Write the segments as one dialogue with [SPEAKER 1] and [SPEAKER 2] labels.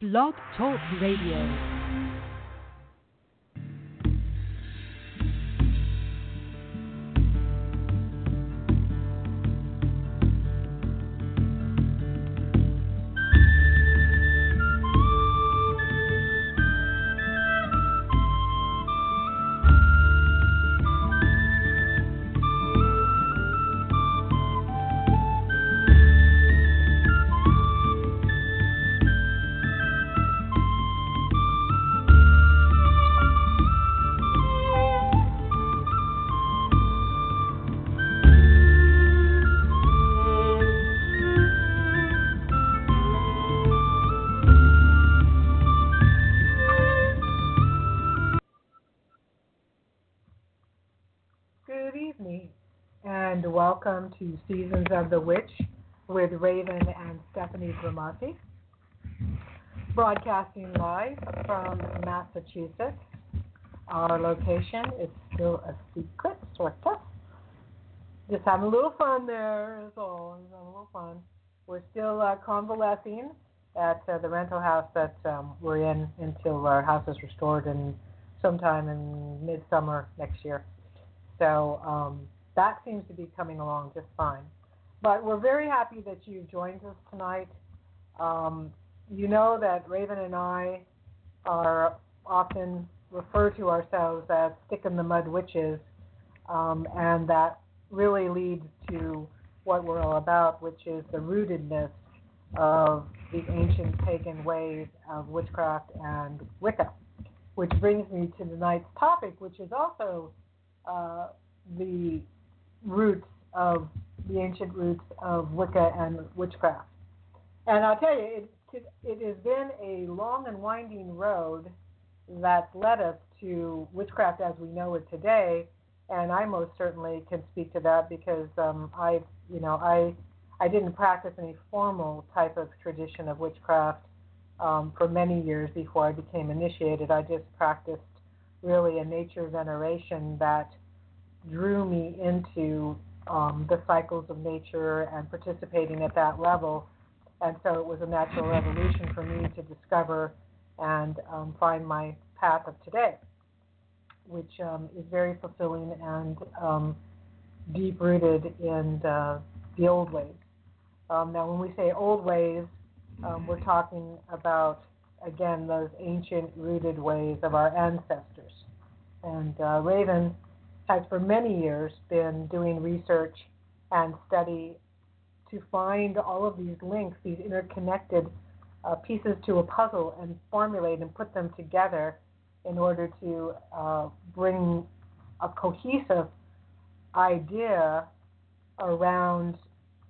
[SPEAKER 1] Blog Talk Radio.
[SPEAKER 2] To Seasons of the Witch with Raven and Stephanie Grimassi. Broadcasting live from Massachusetts. Our location is still a secret, sort of. Just having a little fun there, is all. Having a little fun. We're still uh, convalescing at uh, the rental house that um, we're in until our house is restored in sometime in midsummer next year. So, um, that seems to be coming along just fine. But we're very happy that you joined us tonight. Um, you know that Raven and I are often refer to ourselves as stick in the mud witches, um, and that really leads to what we're all about, which is the rootedness of the ancient pagan ways of witchcraft and Wicca. Which brings me to tonight's topic, which is also uh, the roots of the ancient roots of Wicca and witchcraft. And I'll tell you, it, it has been a long and winding road that's led us to witchcraft as we know it today. And I most certainly can speak to that because um, I, you know, I, I didn't practice any formal type of tradition of witchcraft um, for many years before I became initiated. I just practiced really a nature veneration that drew me into um, the cycles of nature and participating at that level. And so it was a natural evolution for me to discover and um, find my path of today, which um, is very fulfilling and um, deep rooted in the, the old ways. Um, now, when we say old ways, um, we're talking about, again, those ancient rooted ways of our ancestors. And uh, Raven has for many years been doing research and study to find all of these links, these interconnected uh, pieces to a puzzle, and formulate and put them together in order to uh, bring a cohesive idea around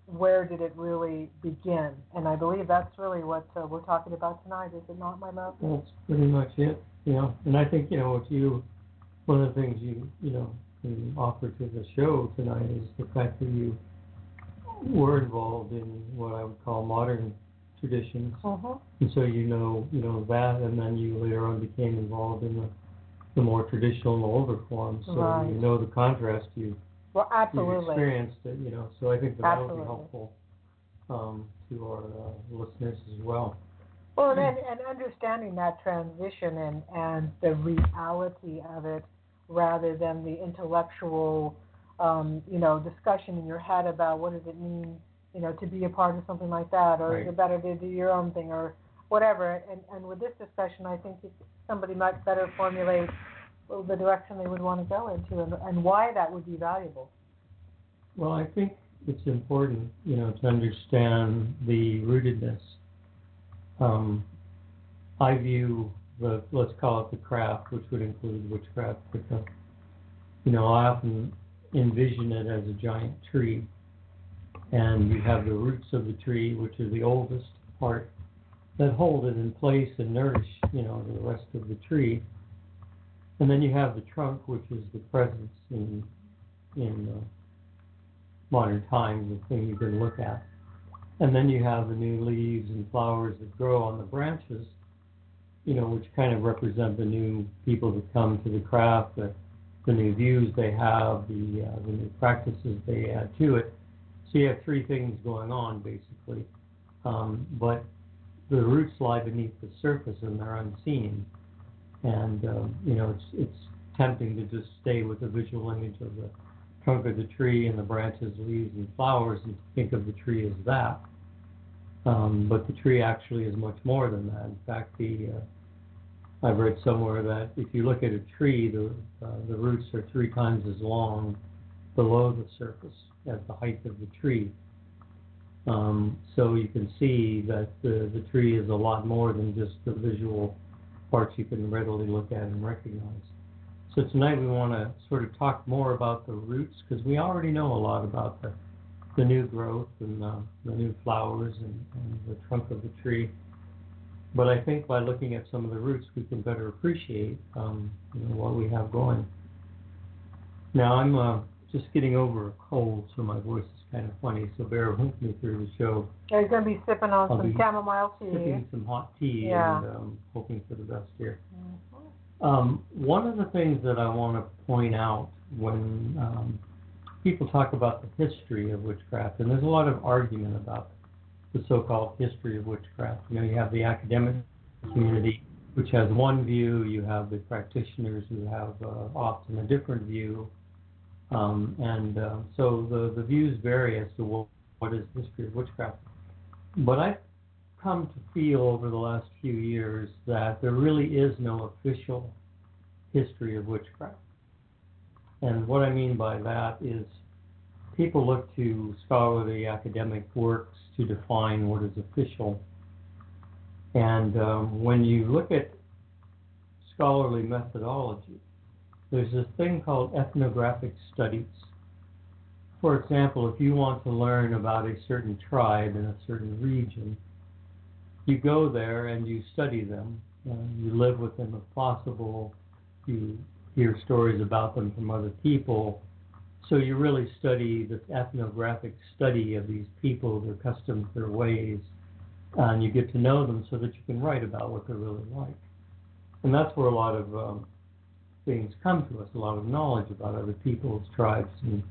[SPEAKER 2] where did it really begin. And I believe that's really what uh, we're talking about tonight, is it not, my love?
[SPEAKER 3] That's pretty much it. You know, and I think you know with you, one of the things you you know can offer to the show tonight is the fact that you were involved in what I would call modern traditions,
[SPEAKER 2] uh-huh.
[SPEAKER 3] and so you know you know that, and then you later on became involved in the the more traditional and older forms, so
[SPEAKER 2] right.
[SPEAKER 3] you know the contrast you
[SPEAKER 2] well, absolutely.
[SPEAKER 3] you've experienced it, you know. So I think that
[SPEAKER 2] absolutely.
[SPEAKER 3] will be helpful um, to our uh, listeners as well.
[SPEAKER 2] Well, and, and understanding that transition and, and the reality of it rather than the intellectual, um, you know, discussion in your head about what does it mean, you know, to be a part of something like that, or
[SPEAKER 3] right.
[SPEAKER 2] is it better to do your own thing, or whatever. And and with this discussion, I think somebody might better formulate the direction they would want to go into, and, and why that would be valuable.
[SPEAKER 3] Well, I think it's important, you know, to understand the rootedness. Um, I view the let's call it the craft, which would include witchcraft. But the, you know, I often envision it as a giant tree, and you have the roots of the tree, which are the oldest part, that hold it in place and nourish, you know, the rest of the tree. And then you have the trunk, which is the presence in in uh, modern times, the thing you can look at. And then you have the new leaves and flowers that grow on the branches you know, which kind of represent the new people that come to the craft, the, the new views they have, the uh, the new practices they add to it. So you have three things going on basically. Um, but the roots lie beneath the surface and they're unseen. And um, you know, it's it's tempting to just stay with the visual image of the trunk of the tree and the branches, leaves, and flowers, and think of the tree as that. Um, but the tree actually is much more than that. In fact, the uh, I've read somewhere that if you look at a tree, the uh, the roots are three times as long below the surface as the height of the tree. Um, so you can see that the, the tree is a lot more than just the visual parts you can readily look at and recognize. So tonight we want to sort of talk more about the roots because we already know a lot about the, the new growth and uh, the new flowers and, and the trunk of the tree. But I think by looking at some of the roots, we can better appreciate um, you know, what we have going. Now I'm uh, just getting over a cold, so my voice is kind of funny. So bear with me through the show.
[SPEAKER 2] You going to be sipping on
[SPEAKER 3] I'll
[SPEAKER 2] some chamomile tea?
[SPEAKER 3] Sipping some hot tea
[SPEAKER 2] Yeah.
[SPEAKER 3] and um, hoping for the best here.
[SPEAKER 2] Mhm.
[SPEAKER 3] Um, one of the things that I want to point out when um, people talk about the history of witchcraft, and there's a lot of argument about the so-called history of witchcraft. You know, you have the academic community, which has one view. You have the practitioners who have uh, often a different view. Um, and uh, so the, the views vary as to what, what is the history of witchcraft. But I've come to feel over the last few years that there really is no official history of witchcraft. And what I mean by that is people look to scholarly academic works to define what is official. And um, when you look at scholarly methodology, there's this thing called ethnographic studies. For example, if you want to learn about a certain tribe in a certain region, you go there and you study them. You live with them if possible. You hear stories about them from other people. So you really study the ethnographic study of these people, their customs, their ways, and you get to know them so that you can write about what they're really like. And that's where a lot of um, things come to us, a lot of knowledge about other peoples, tribes, and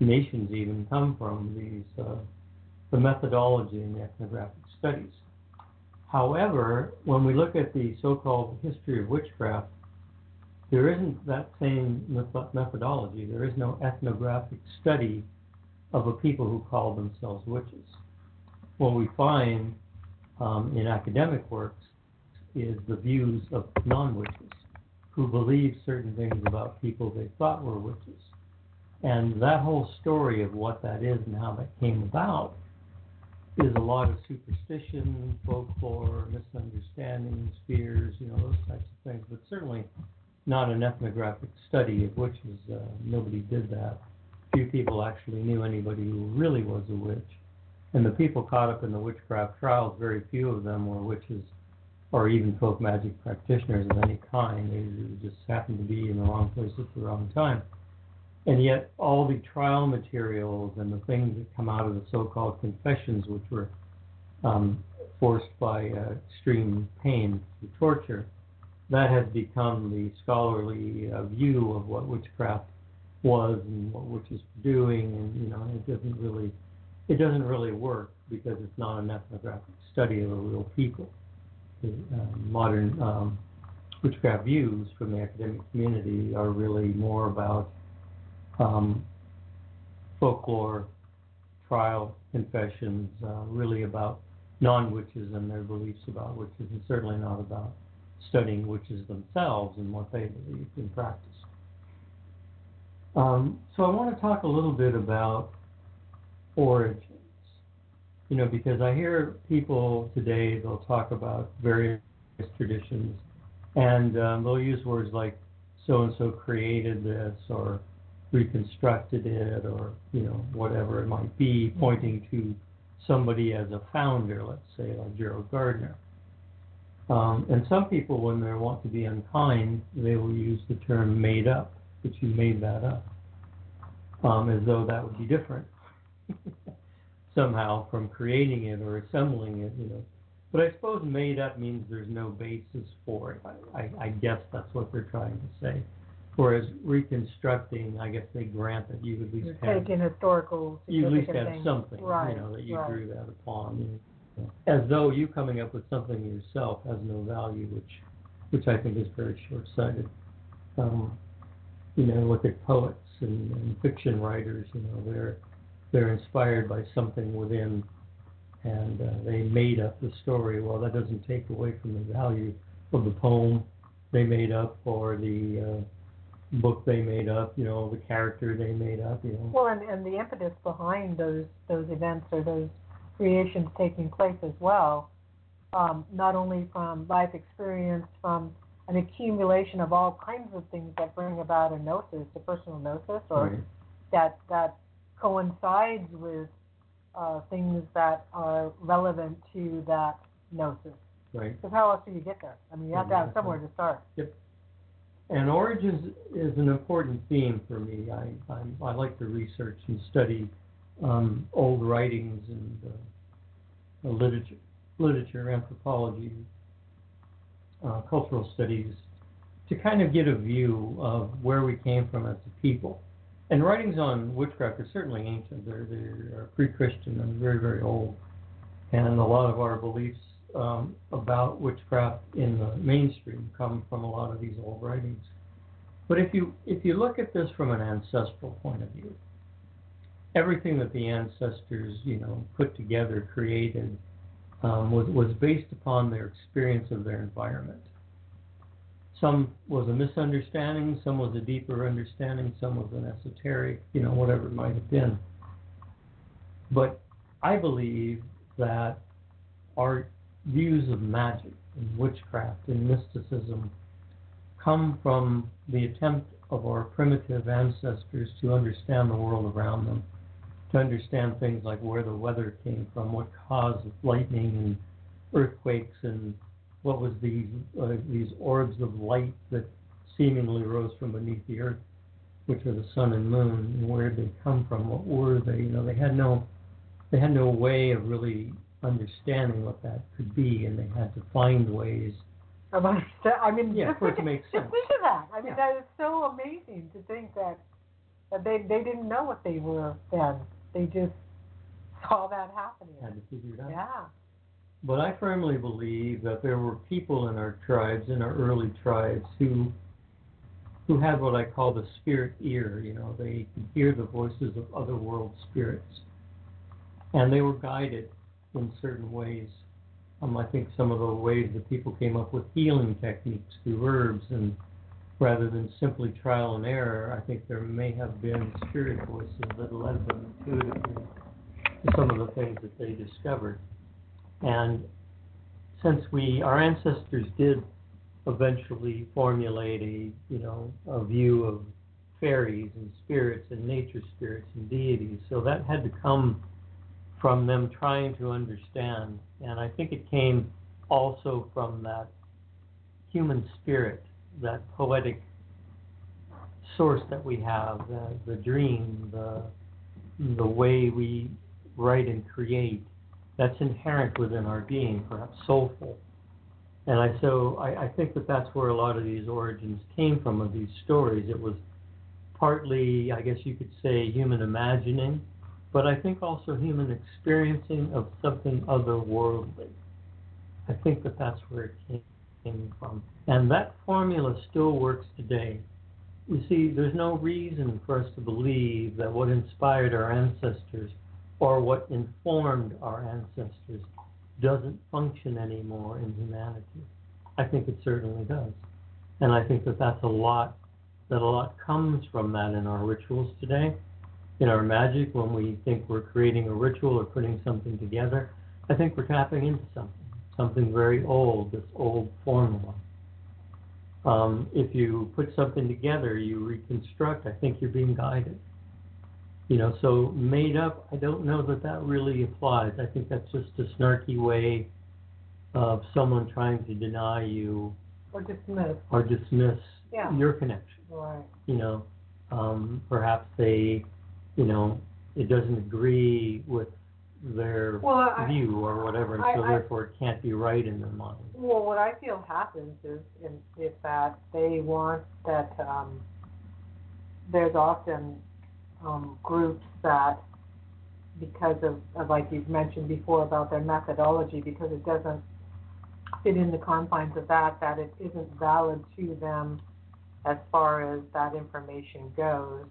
[SPEAKER 3] nations even come from these, uh, the methodology in the ethnographic studies. However, when we look at the so-called history of witchcraft, there isn't that same methodology. There is no ethnographic study of a people who call themselves witches. What we find um, in academic works is the views of non-witches who believe certain things about people they thought were witches. And that whole story of what that is and how that came about is a lot of superstition, folklore, misunderstandings, fears, you know, those types of things, but certainly not an ethnographic study of witches. Uh, nobody did that. Few people actually knew anybody who really was a witch. And the people caught up in the witchcraft trials, very few of them were witches or even folk magic practitioners of any kind. They just happened to be in the wrong place at the wrong time. And yet, all the trial materials and the things that come out of the so-called confessions, which were um, forced by uh, extreme pain through torture, that has become the scholarly uh, view of what witchcraft was and what witches were doing, and you know, it doesn't really, it doesn't really work because it's not an ethnographic study of a real people. The uh, modern um, witchcraft views from the academic community are really more about um, folklore, trial confessions, uh, really about non-witches and their beliefs about witches, and certainly not about studying witches themselves and what they believed in practice. Um, so I want to talk a little bit about origins, you know, because I hear people today they'll talk about various traditions, and um, they'll use words like so and so created this or reconstructed it or you know whatever it might be, pointing to somebody as a founder, let's say like Gerald Gardner. Um, and some people, when they want to be unkind, they will use the term "made up," that you made that up, um, as though that would be different somehow from creating it or assembling it, you know. But I suppose "made up" means there's no basis for it. I, I, I guess that's what they're trying to say. Whereas reconstructing, I guess they grant that you at least
[SPEAKER 2] You're
[SPEAKER 3] have
[SPEAKER 2] taking historical
[SPEAKER 3] you at least have
[SPEAKER 2] things.
[SPEAKER 3] something,
[SPEAKER 2] right,
[SPEAKER 3] you know, that you
[SPEAKER 2] right.
[SPEAKER 3] drew that upon. You as though you coming up with something yourself has no value, which which I think is very short-sighted. Um, you know, look at poets and, and fiction writers. You know, they're they're inspired by something within, and uh, they made up the story. Well, that doesn't take away from the value of the poem they made up or the uh, book they made up. You know, the character they made up. You know.
[SPEAKER 2] Well, and, and the impetus behind those those events or those creations taking place as well, um, not only from life experience, from an accumulation of all kinds of things that bring about a gnosis, a personal gnosis, or
[SPEAKER 3] Right.
[SPEAKER 2] that that coincides with uh, things that are relevant to that gnosis.
[SPEAKER 3] Right.
[SPEAKER 2] Because how else do you get there? I mean, you have to have somewhere to start. Yep.
[SPEAKER 3] And origins is an important theme for me. I I'm, I like to research and study um, old writings and uh, literature, literature, anthropology, uh, cultural studies, to kind of get a view of where we came from as a people. And writings on witchcraft are certainly ancient. They're they're pre-Christian and very very old. And a lot of our beliefs um, about witchcraft in the mainstream come from a lot of these old writings. But if you if you look at this from an ancestral point of view, everything that the ancestors you know put together, created, um, was was based upon their experience of their environment. Some was a misunderstanding, some was a deeper understanding, some was an esoteric, you know, whatever it might have been. But I believe that our views of magic and witchcraft and mysticism come from the attempt of our primitive ancestors to understand the world around them, to understand things like where the weather came from, what caused lightning and earthquakes, and what was these uh, these orbs of light that seemingly rose from beneath the earth, which are the sun and moon, and where did they come from? What were they? You know, they had no they had no way of really understanding what that could be, and they had to find ways.
[SPEAKER 2] Of understand- I mean,
[SPEAKER 3] Yeah, for it to make
[SPEAKER 2] just
[SPEAKER 3] sense.
[SPEAKER 2] think of that. I mean,
[SPEAKER 3] Yeah.
[SPEAKER 2] that is so amazing to think that that they they didn't know what they were then. They just saw that happening.
[SPEAKER 3] Had to figure it out.
[SPEAKER 2] Yeah.
[SPEAKER 3] But I firmly believe that there were people in our tribes, in our early tribes, who who had what I call the spirit ear. You know, they could hear the voices of other world spirits, and they were guided in certain ways. Um, I think some of the ways that people came up with healing techniques through herbs, and rather than simply trial and error, I think there may have been spirit voices that led them intuitively to some of the things that they discovered. And since we, our ancestors did eventually formulate a, you know, a view of fairies and spirits and nature spirits and deities, so that had to come from them trying to understand. And I think it came also from that human spirit, that poetic source that we have, the, the dream, the, the way we write and create that's inherent within our being, perhaps soulful. And I so I, I think that that's where a lot of these origins came from of these stories. It was partly, I guess you could say, human imagining, but I think also human experiencing of something otherworldly. I think that that's where it came, came from, and that formula still works today. You see, there's no reason for us to believe that what inspired our ancestors or what informed our ancestors doesn't function anymore in humanity. I think it certainly does. And I think that that's a lot, that a lot comes from that in our rituals today. In our magic, when we think we're creating a ritual or putting something together, I think we're tapping into something, something very old, this old formula. Um, if you put something together, you reconstruct, I think you're being guided. You know, so made up, I don't know that that really applies. I think that's just a snarky way of someone trying to deny you
[SPEAKER 2] Or dismiss.
[SPEAKER 3] or dismiss
[SPEAKER 2] Yeah.
[SPEAKER 3] your connection.
[SPEAKER 2] Right.
[SPEAKER 3] You know, um, perhaps they, you know, it doesn't agree with their
[SPEAKER 2] Well, I,
[SPEAKER 3] view or whatever, and
[SPEAKER 2] I-
[SPEAKER 3] so
[SPEAKER 2] I-
[SPEAKER 3] therefore it can't be right in their mind.
[SPEAKER 2] Well, what I feel happens is, in, is that they want that um, there's often um, groups that because of, of like you've mentioned before about their methodology, because it doesn't fit in the confines of that, that it isn't valid to them as far as that information goes,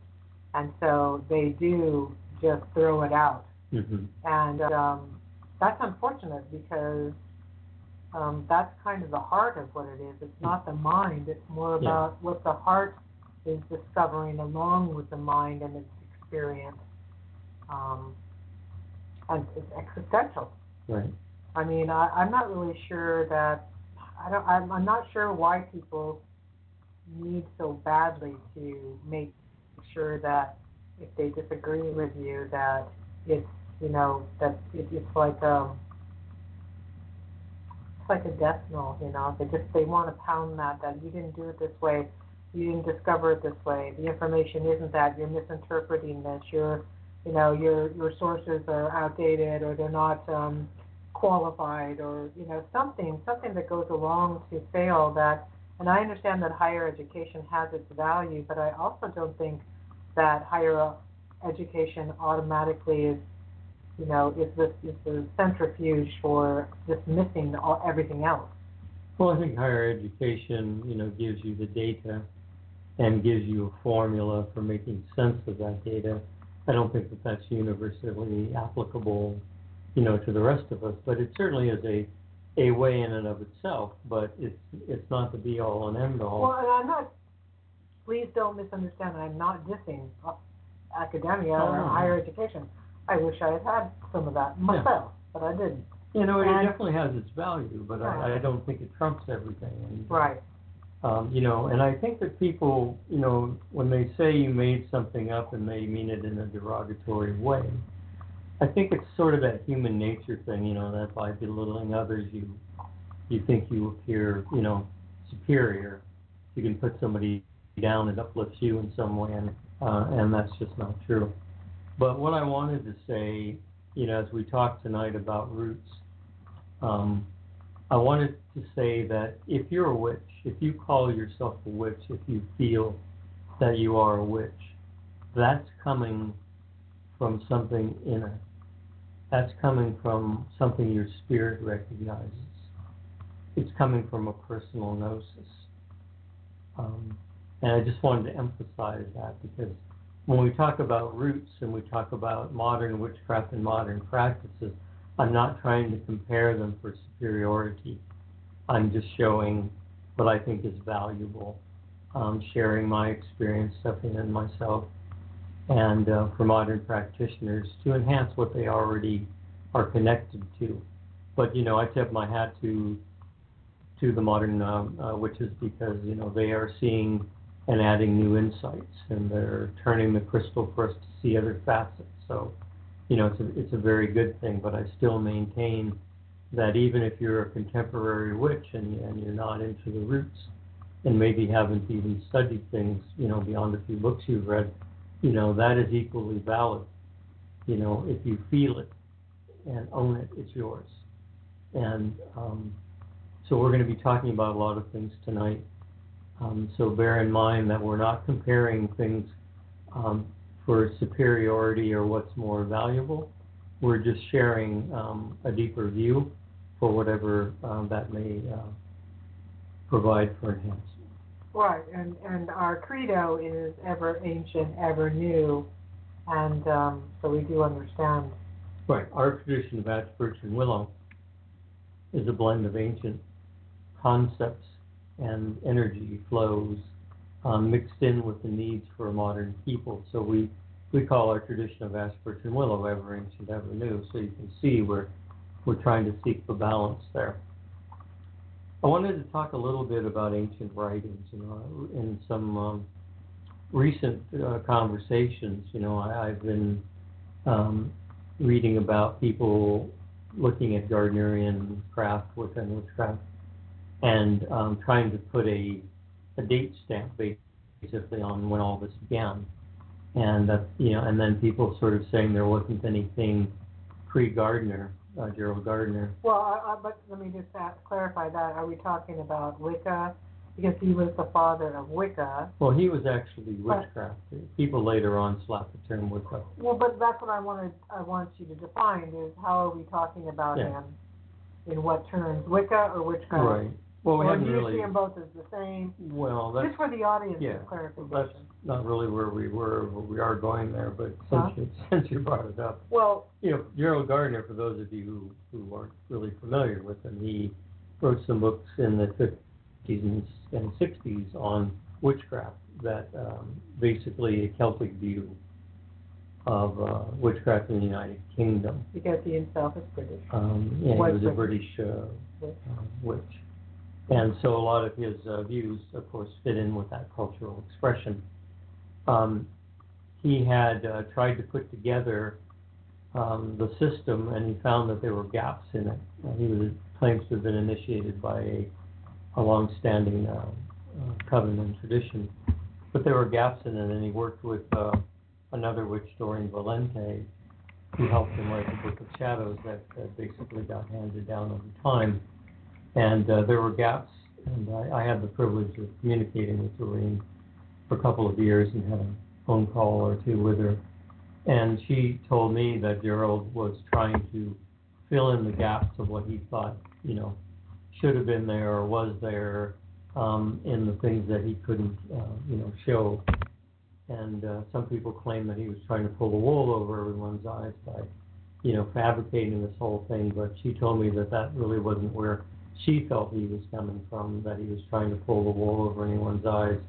[SPEAKER 2] and so they do just throw it out,
[SPEAKER 3] hmm
[SPEAKER 2] and um, that's unfortunate because um, that's kind of the heart of what it is. It's not the mind; it's more
[SPEAKER 3] Yeah.
[SPEAKER 2] about what the heart is discovering along with the mind and its experience, um, and it's existential.
[SPEAKER 3] Right.
[SPEAKER 2] I mean, I, I'm not really sure that I don't. I'm, I'm not sure why people need so badly to make sure that if they disagree with you, that it's you know that it, it's like um it's like a death knell. You know, they just they want to pound that that you didn't do it this way, you didn't discover it this way. The information isn't that you're misinterpreting this. You're you know your your sources are outdated or they're not um, qualified or you know something something that goes along to fail that and I understand that higher education has its value but I also don't think that higher education automatically is you know is the is the centrifuge for dismissing all, everything else
[SPEAKER 3] Well, I think higher education, you know, gives you the data and gives you a formula for making sense of that data. I don't think that that's universally applicable, you know, to the rest of us, but it certainly is a a way in and of itself. But it's it's not the be all and end all.
[SPEAKER 2] well and I'm not please don't misunderstand I'm not dissing uh, academia
[SPEAKER 3] Oh,
[SPEAKER 2] or higher education I wish I had had some of that myself but I didn't
[SPEAKER 3] you know, it
[SPEAKER 2] and-
[SPEAKER 3] definitely has its value, but I, I
[SPEAKER 2] Right.
[SPEAKER 3] don't think it trumps everything. And,
[SPEAKER 2] right
[SPEAKER 3] Um, you know, and I think that people, you know, when they say you made something up and they mean it in a derogatory way, I think it's sort of that human nature thing, you know, that by belittling others, you you think you appear, you know, superior. You can put somebody down and uplifts you in some way, and uh, and that's just not true. But what I wanted to say, you know, as we talk tonight about roots, um, I wanted to say that if you're a witch, if you call yourself a witch, if you feel that you are a witch, that's coming from something inner. That's coming from something your spirit recognizes. It's coming from a personal gnosis. Um, and I just wanted to emphasize that because when we talk about roots and we talk about modern witchcraft and modern practices, I'm not trying to compare them for superiority. I'm just showing what I think is valuable, um, sharing my experience, stepping in myself, and uh, for modern practitioners to enhance what they already are connected to. But you know, I tip my hat to to the modern um, uh, witches because you know they are seeing and adding new insights, and they're turning the crystal for us to see other facets. So you know, it's a, it's a very good thing, but I still maintain that even if you're a contemporary witch and, and you're not into the roots and maybe haven't even studied things, you know, beyond a few books you've read, you know, that is equally valid. You know, if you feel it and own it, it's yours. And um, so we're going to be talking about a lot of things tonight. Um, so bear in mind that we're not comparing things um, for superiority or what's more valuable. We're just sharing um, a deeper view for whatever um, that may uh, provide for enhancement.
[SPEAKER 2] Right, and and our credo is ever ancient, ever new, and um, so we do understand.
[SPEAKER 3] Right. Our tradition of Ash, Birch, and Willow is a blend of ancient concepts and energy flows um, mixed in with the needs for modern people. So we we call our tradition of and Willow ever ancient, ever new. So you can see we're we're trying to seek the balance there. I wanted to talk a little bit about ancient writings. You know, in some um, recent uh, conversations, you know, I, I've been um, reading about people looking at Gardnerian craft within witchcraft and um, trying to put a, a date stamp basically on when all this began. And that, you know, and then people sort of saying there wasn't anything pre-Gardner, uh, Gerald Gardner.
[SPEAKER 2] Well, I, I, but let me just ask, clarify that. Are we talking about Wicca because he was the father of Wicca.
[SPEAKER 3] Well, he was actually
[SPEAKER 2] But-
[SPEAKER 3] witchcraft. People later on slapped the term Wicca.
[SPEAKER 2] Well, but that's what I wanted. I want you to define is how are we talking about
[SPEAKER 3] Yeah.
[SPEAKER 2] him? In what terms, Wicca or witchcraft?
[SPEAKER 3] Right. Well, we
[SPEAKER 2] or
[SPEAKER 3] haven't
[SPEAKER 2] do you
[SPEAKER 3] really.
[SPEAKER 2] see them both as the same?
[SPEAKER 3] Well, that's
[SPEAKER 2] Just for the audience's
[SPEAKER 3] yeah, that's
[SPEAKER 2] clarification.
[SPEAKER 3] not really where we were. But we are going there. But since
[SPEAKER 2] Huh?
[SPEAKER 3] you, since you brought it up,
[SPEAKER 2] Well,
[SPEAKER 3] you know, Gerald Gardner, for those of you who, who aren't really familiar with him, he wrote some books in the 50s and, and 60s on witchcraft that um, basically a Celtic view of uh, witchcraft in the United Kingdom.
[SPEAKER 2] because he himself is British.
[SPEAKER 3] Um, and he
[SPEAKER 2] Was
[SPEAKER 3] was a
[SPEAKER 2] British.
[SPEAKER 3] Uh, uh, witch. And so a lot of his uh, views, of course, fit in with that cultural expression. Um, he had uh, tried to put together um, the system, and he found that there were gaps in it. He was claims to have been initiated by a, a long-standing uh, uh, covenant tradition, but there were gaps in it, and he worked with uh, another witch, Doreen Valiente, who helped him write the Book of Shadows that basically got handed down over time. And uh, there were gaps, and I, I had the privilege of communicating with Doreen for a couple of years and had a phone call or two with her. And she told me that Gerald was trying to fill in the gaps of what he thought, you know, should have been there or was there um, in the things that he couldn't, uh, you know, show. And uh, some people claim that he was trying to pull the wool over everyone's eyes by, you know, fabricating this whole thing. But she told me that that really wasn't where she felt he was coming from, that he was trying to pull the wool over anyone's eyes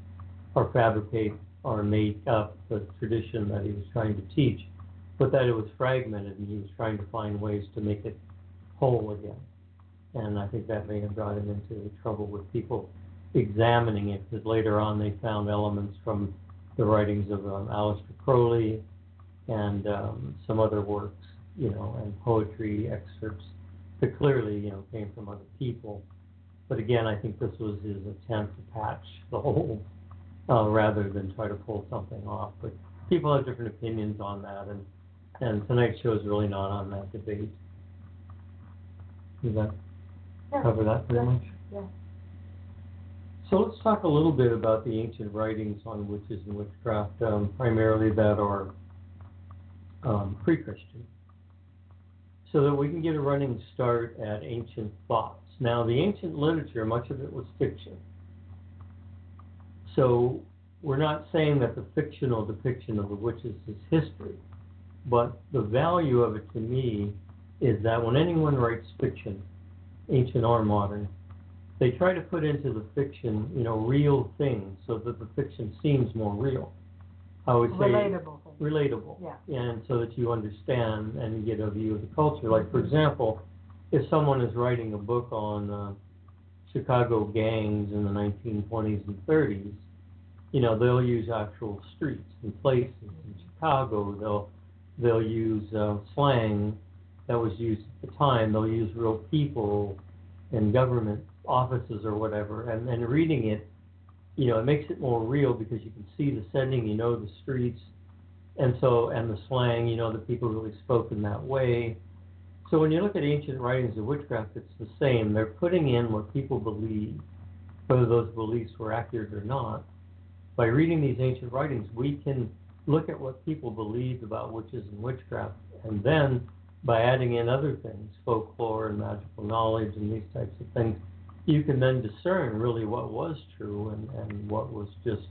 [SPEAKER 3] or fabricate or make up the tradition that he was trying to teach, but that it was fragmented and he was trying to find ways to make it whole again. And I think that may have brought him into trouble with people examining it, because later on they found elements from the writings of um, Aleister Crowley and um, some other works, you know, and poetry excerpts that clearly, you know, came from other people. But again, I think this was his attempt to patch the hole uh, rather than try to pull something off. But people have different opinions on that, and and tonight's show is really not on that debate. Does that
[SPEAKER 2] Yeah.
[SPEAKER 3] cover that pretty
[SPEAKER 2] Yeah.
[SPEAKER 3] much?
[SPEAKER 2] Yeah.
[SPEAKER 3] So let's talk a little bit about the ancient writings on witches and witchcraft, um, primarily that are um, pre-Christian, so that we can get a running start at ancient thoughts. Now, the ancient literature, much of it was fiction. So we're not saying that the fictional depiction of the witches is history, but the value of it to me is that when anyone writes fiction, ancient or modern, they try to put into the fiction, you know, real things so that the fiction seems more real. I would say
[SPEAKER 2] Relatable.
[SPEAKER 3] Relatable.
[SPEAKER 2] Yeah.
[SPEAKER 3] And so that you understand and get a view of the culture. Like, for example, if someone is writing a book on uh, Chicago gangs in the 1920s and 30s, you know, they'll use actual streets and places in Chicago. They'll they'll use uh, slang that was used at the time. They'll use real people in government offices or whatever. And and reading it, you know, it makes it more real because you can see the setting, you know the streets, and so and the slang, you know, the people really spoke in that way. So when you look at ancient writings of witchcraft, it's the same. They're putting in what people believe, whether those beliefs were accurate or not. By reading these ancient writings, we can look at what people believed about witches and witchcraft, and then by adding in other things, folklore and magical knowledge and these types of things, you can then discern really what was true and, and what was just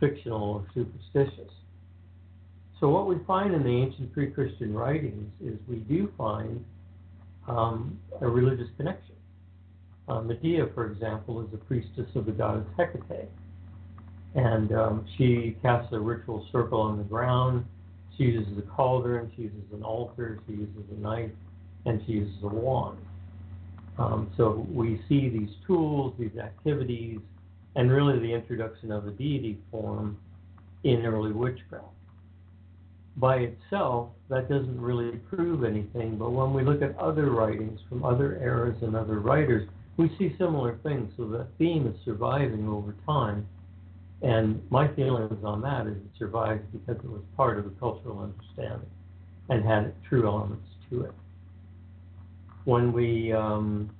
[SPEAKER 3] fictional or superstitious. So what we find in the ancient pre-Christian writings is we do find um, a religious connection. Uh, Medea, for example, is a priestess of the goddess Hecate, and um, she casts a ritual circle on the ground. She uses a cauldron, she uses an altar, she uses a knife, and she uses a wand. Um, so we see these tools, these activities, and really the introduction of the deity form in early witchcraft. By itself, that doesn't really prove anything, but when we look at other writings from other eras and other writers, we see similar things. So the theme is surviving over time. And my feelings on that is it survives because it was part of the cultural understanding and had true elements to it. When we um,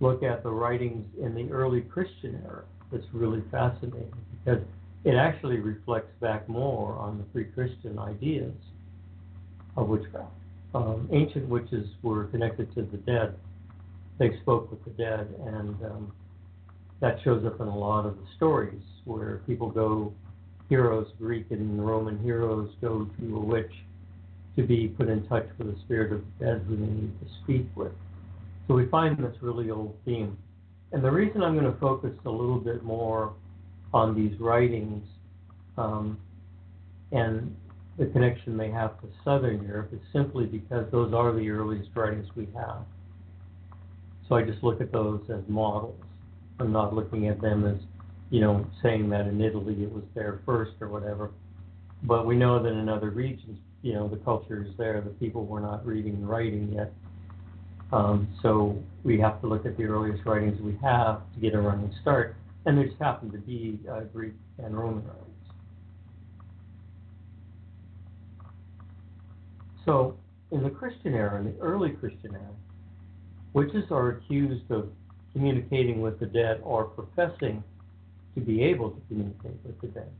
[SPEAKER 3] look at the writings in the early Christian era. It's really fascinating because it actually reflects back more on the pre-Christian ideas of witchcraft. Um, ancient witches were connected to the dead. They spoke with the dead, and um, that shows up in a lot of the stories where people go, heroes, Greek and Roman heroes, go to a witch to be put in touch with the spirit of the dead who they need to speak with. So we find this really old theme. And the reason I'm going to focus a little bit more on these writings um, and the connection they have to Southern Europe is simply because those are the earliest writings we have. So I just look at those as models. I'm not looking at them as, you know, saying that in Italy it was there first or whatever. But we know that in other regions, you know, the culture is there, the people were not reading and writing yet. Um, so we have to look at the earliest writings we have to get a running start, and there just happen to be uh, Greek and Roman writings. So in the Christian era, in the early Christian era, witches are accused of communicating with the dead or professing to be able to communicate with the dead.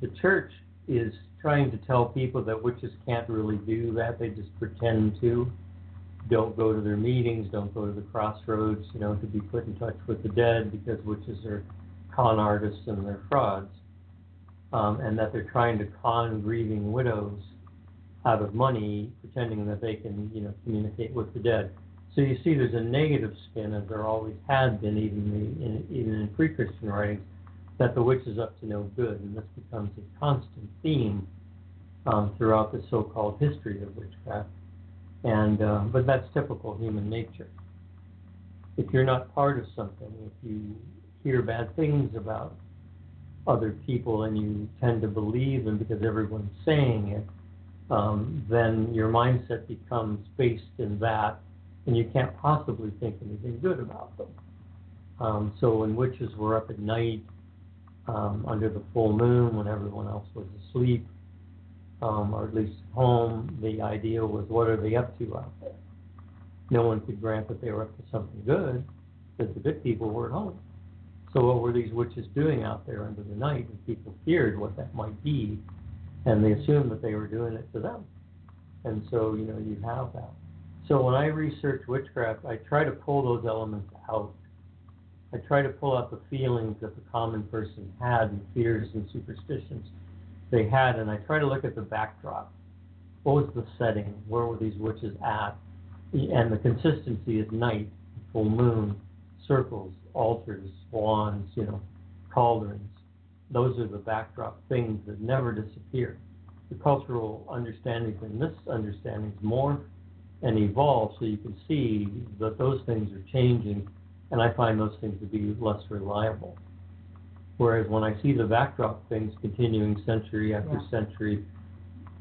[SPEAKER 3] The church is trying to tell people that witches can't really do that, they just pretend to. Don't go to their meetings, don't go to the crossroads, you know, to be put in touch with the dead because witches are con artists and they're frauds. Um, and that they're trying to con grieving widows out of money, pretending that they can, you know, communicate with the dead. So you see, there's a negative spin, as there always had been, even the, in, even in pre-Christian writings, that the witch is up to no good, and this becomes a constant theme um, throughout the so-called history of witchcraft. And uh, but that's typical human nature. If you're not part of something, if you hear bad things about other people and you tend to believe them because everyone's saying it, um, then your mindset becomes based in that, and you can't possibly think anything good about them. Um, so when witches were up at night um, under the full moon, when everyone else was asleep, um, or at least home, the idea was what are they up to out there? No one could grant that they were up to something good, because the good people were at home. So what were these witches doing out there under the night? And people feared what that might be and they assumed that they were doing it to them. And so, you know, you have that. So when I research witchcraft, I try to pull those elements out. I try to pull out the feelings that the common person had and fears and superstitions they had, and I try to look at the backdrop. What was the setting? Where were these witches at? And the consistency is night, full moon, circles, altars, wands, you know, cauldrons those are the backdrop things that never disappear. The cultural understandings and misunderstandings morph and evolve, so you can see that those things are changing, and I find those things to be less reliable. Whereas when I see the backdrop things continuing century after yeah. century,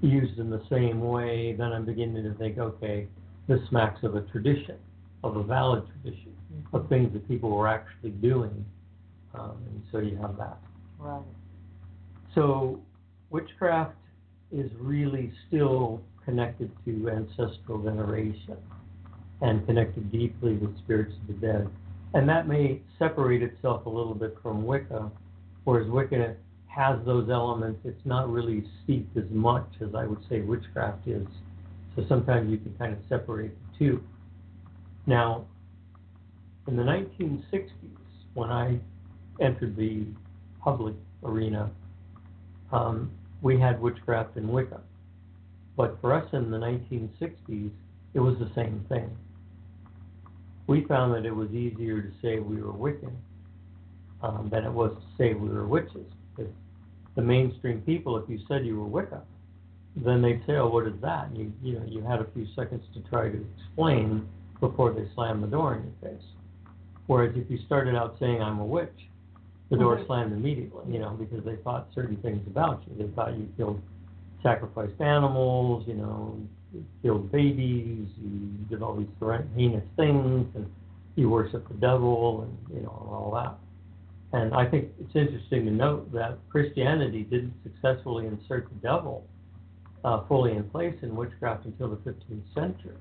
[SPEAKER 3] used in the same way, then I'm beginning to think, okay, this smacks of a tradition, of a valid tradition, mm-hmm. of things that people were actually doing. Um, and so you have that.
[SPEAKER 2] Right.
[SPEAKER 3] So witchcraft is really still connected to ancestral veneration and connected deeply with spirits of the dead. And that may separate itself a little bit from Wicca, whereas Wicca has those elements. It's not really steeped as much as I would say witchcraft is. So sometimes you can kind of separate the two. Now, in the 1960s, when I entered the public arena, um, we had witchcraft and Wicca. But for us in the 1960s, it was the same thing. We found that it was easier to say we were Wiccan um, than it was to say we were witches. Because the mainstream people, if you said you were Wicca, then they'd say, "Oh, what is that?" And you, you know, you had a few seconds to try to explain before they slammed the door in your face. Whereas if you started out saying I'm a witch, the door mm-hmm. slammed immediately, you know, because they thought certain things about you. They thought you killed, sacrificed animals, you know, you killed babies, you did all these heinous things, and you worship the devil, and you know, all that. And I think it's interesting to note that Christianity didn't successfully insert the devil uh, fully in place in witchcraft until the 15th century.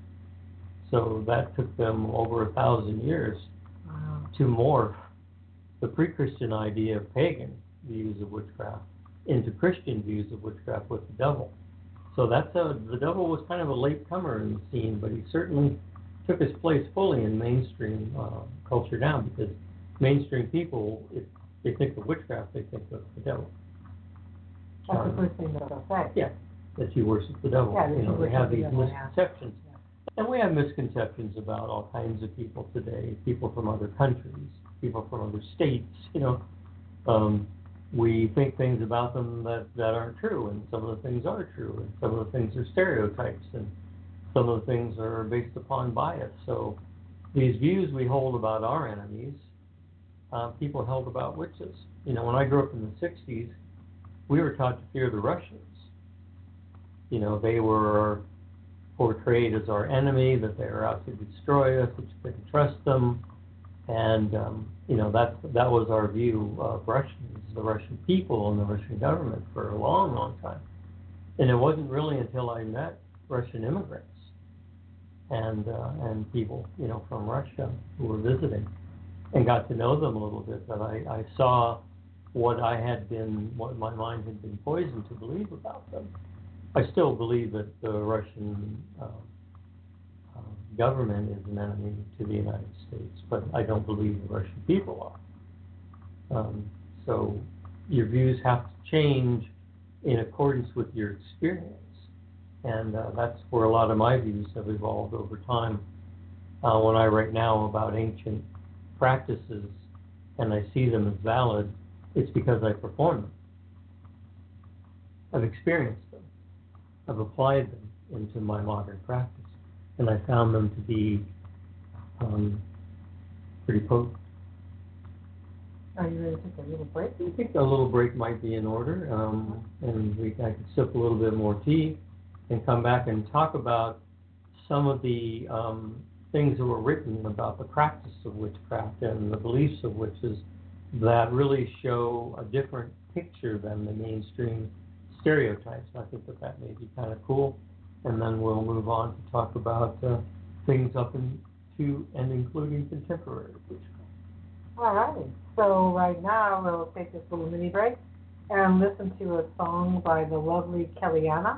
[SPEAKER 3] So that took them over a thousand years
[SPEAKER 2] Wow.
[SPEAKER 3] to morph the pre-Christian idea of pagan views of witchcraft into Christian views of witchcraft with the devil. So that's a the devil was kind of a late comer in the scene, but he certainly took his place fully in mainstream uh, culture now because mainstream people, if they think of witchcraft, they think of the devil.
[SPEAKER 2] That's
[SPEAKER 3] Um,
[SPEAKER 2] the first thing that they'll say.
[SPEAKER 3] Yeah, that you worship the devil.
[SPEAKER 2] Yeah,
[SPEAKER 3] you know, they have these
[SPEAKER 2] devil, yeah.
[SPEAKER 3] misconceptions. And we have misconceptions about all kinds of people today, people from other countries, people from other states, you know. Um, we think things about them that, that aren't true, and some of the things are true, and some of the things are stereotypes, and some of the things are based upon bias. So these views we hold about our enemies, uh, people held about witches. You know, when I grew up in the 60s, we were taught to fear the Russians. You know, they were portrayed as our enemy, that they were out to destroy us, that you couldn't trust them, and um, you know that that was our view of Russians, the Russian people, and the Russian government for a long, long time. And it wasn't really until I met Russian immigrants and uh, and people, you know, from Russia who were visiting, and got to know them a little bit that I, I saw what I had been, what my mind had been poisoned to believe about them. I still believe that the Russian uh, government is an enemy to the United States, but I don't believe the Russian people are. Um, so your views have to change in accordance with your experience, and uh, that's where a lot of my views have evolved over time. Uh, when I write now about ancient practices and I see them as valid, it's because I perform them. I've experienced them. I've applied them into my modern practice, and I found them to be um, pretty potent.
[SPEAKER 2] Are you ready to take a little break?
[SPEAKER 3] I think a little break might be in order, um, and we I could sip a little bit more tea and come back and talk about some of the um, things that were written about the practice of witchcraft and the beliefs of witches that really show a different picture than the mainstream stereotypes. I think that that may be kind of cool, and then we'll move on to talk about uh, things up into and including contemporary witchcraft.
[SPEAKER 2] All right. So right now we'll take this little mini break and listen to a song by the lovely Kellianna.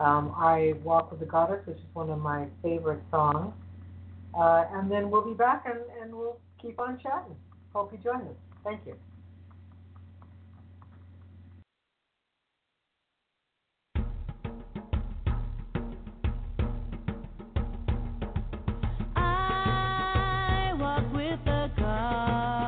[SPEAKER 2] Um, I Walk with the Goddess, which is one of my favorite songs. Uh, and then we'll be back and, and we'll keep on chatting. Hope you join us. Thank you.
[SPEAKER 4] I walk with the goddess,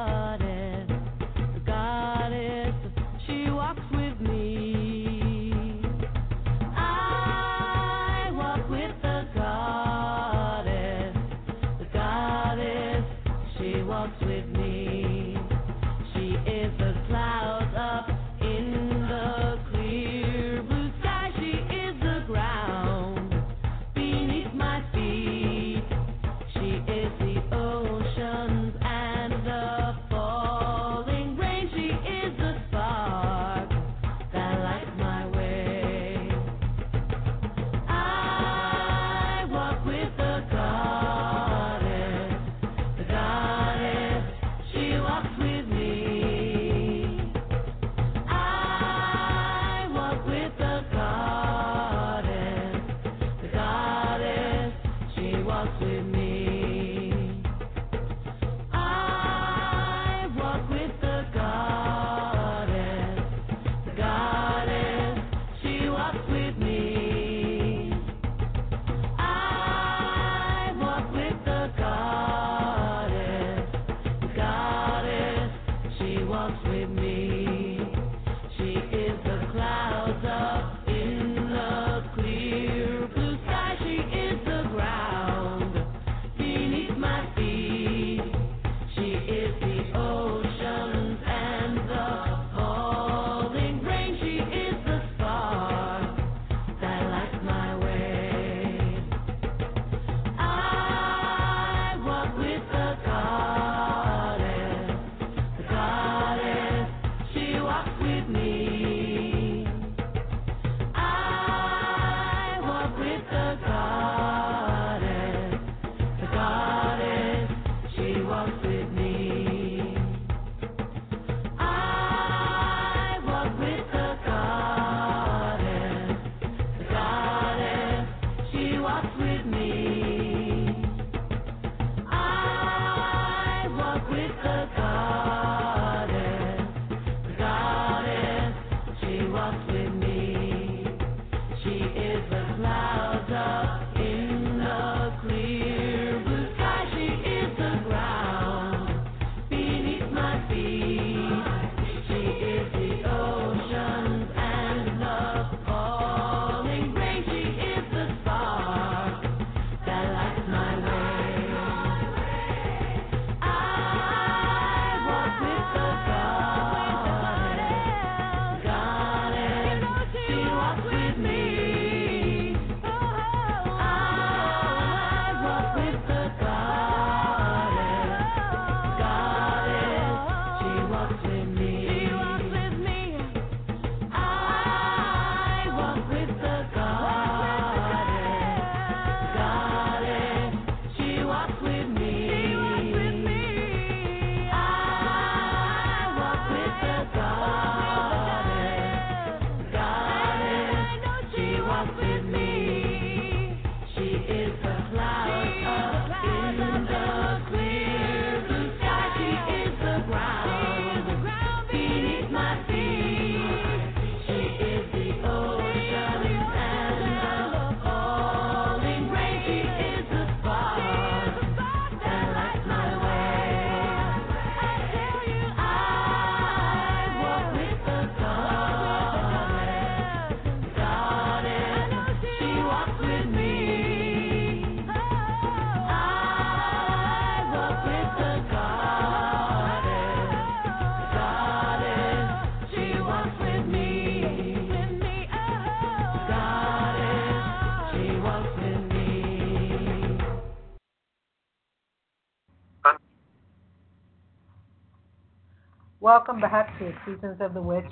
[SPEAKER 2] Welcome back to Seasons of the Witch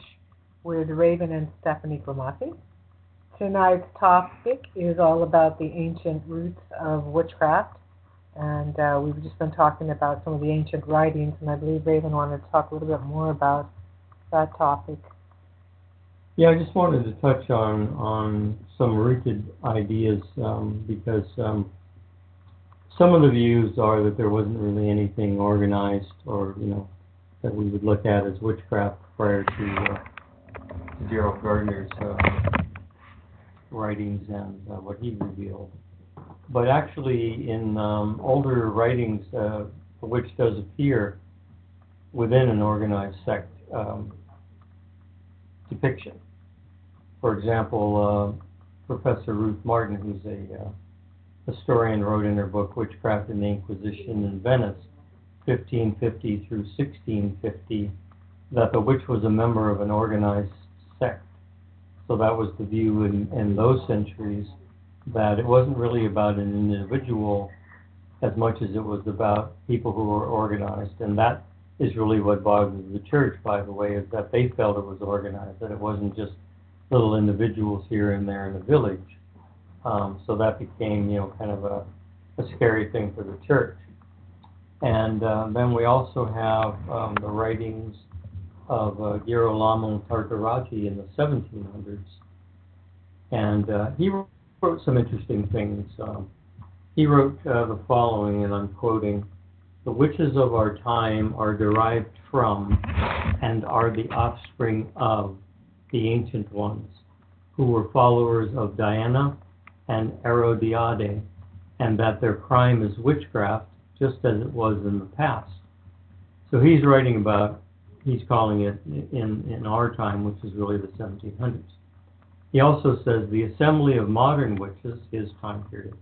[SPEAKER 2] with Raven and Stephanie Grimassi. Tonight's topic is all about the ancient roots of witchcraft. And uh, we've just been talking about some of the ancient writings, and I believe Raven wanted to talk a little bit more about that topic.
[SPEAKER 3] Yeah, I just wanted to touch on on some rooted ideas um, because um, some of the views are that there wasn't really anything organized or you know that we would look at as witchcraft prior to, uh, Gerald Gardner's uh, writings and uh, what he revealed. But actually, in um, older writings, uh, the witch does appear within an organized sect um, depiction. For example, uh, Professor Ruth Martin, who's a uh, historian, wrote in her book Witchcraft and the Inquisition in Venice, 1550 through 1650, that the witch was a member of an organized sect. So that was the view in, in those centuries that it wasn't really about an individual as much as it was about people who were organized. And that is really what bothered the church, by the way, is that they felt it was organized, that it wasn't just little individuals here and there in a village. Um, so that became, you know, kind of a, a scary thing for the church. And uh, then we also have um, the writings of uh, Girolamo Tartarotti in the 1700s. And uh, he wrote some interesting things. Um, he wrote uh, the following, and I'm quoting The witches of our time are derived from and are the offspring of the ancient ones, who were followers of Diana and Herodiade, and that their crime is witchcraft, just as it was in the past. So he's writing about, he's calling it in, in our time, which is really the 1700s. He also says the assembly of modern witches, his time period,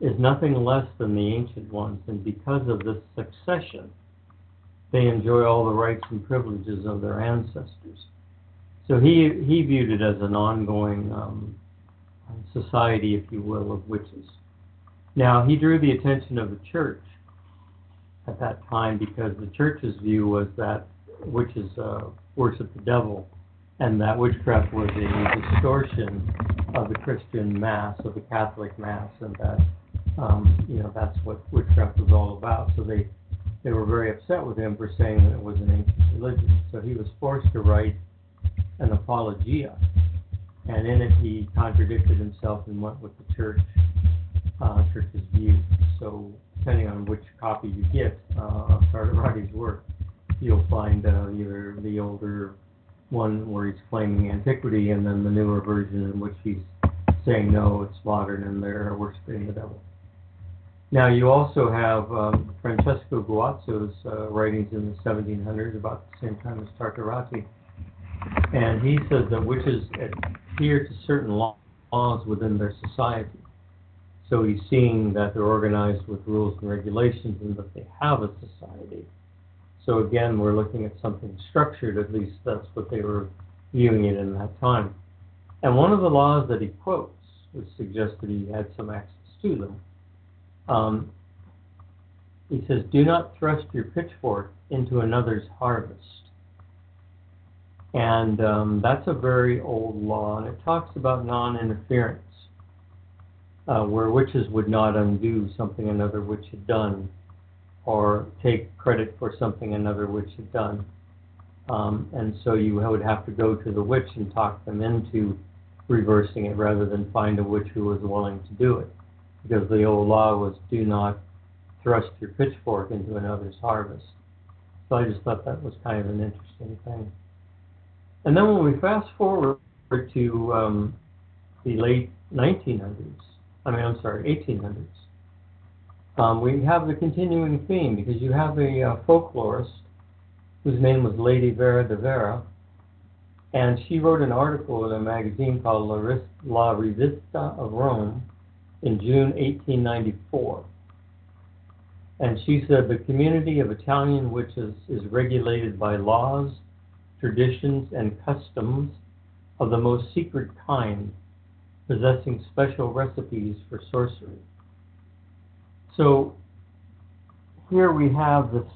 [SPEAKER 3] is nothing less than the ancient ones, and because of this succession, they enjoy all the rights and privileges of their ancestors. So he he viewed it as an ongoing um, society, if you will, of witches. Now he drew the attention of the church at that time because the church's view was that witches uh, worship the devil, and that witchcraft was a distortion of the Christian Mass, of the Catholic Mass, and that um, you know that's what witchcraft was all about. So they they were very upset with him for saying that it was an ancient religion. So he was forced to write an apologia, and in it he contradicted himself and went with the church uh, church's view. So depending on which copy you get uh, of Tartarotti's work, you'll find uh, either the older one where he's claiming antiquity, and then the newer version in which he's saying no, it's modern and they're worshiping the devil. Now you also have um, Francesco Guazzo's uh, writings in the 1700s, about the same time as Tartarotti, and he says that witches adhere to certain laws within their society. So he's seeing that they're organized with rules and regulations and that they have a society. So again, we're looking at something structured, at least that's what they were viewing it in that time. And one of the laws that he quotes, which suggests that he had some access to them, um, he says, Do not thrust your pitchfork into another's harvest. And um, that's a very old law, and it talks about non interference, uh, where witches would not undo something another witch had done or take credit for something another witch had done. Um, and so you would have to go to the witch and talk them into reversing it rather than find a witch who was willing to do it. Because the old law was do not thrust your pitchfork into another's harvest. So I just thought that was kind of an interesting thing. And then when we fast forward to um, the late 1900s, I mean, I'm sorry, 1800s, um, we have the continuing theme because you have a uh, folklorist whose name was Lady Vera de Vera, and she wrote an article in a magazine called La, Rivista of Rome in June 1894. And she said the community of Italian witches is regulated by laws traditions, and customs of the most secret kind, possessing special recipes for sorcery. So here we have this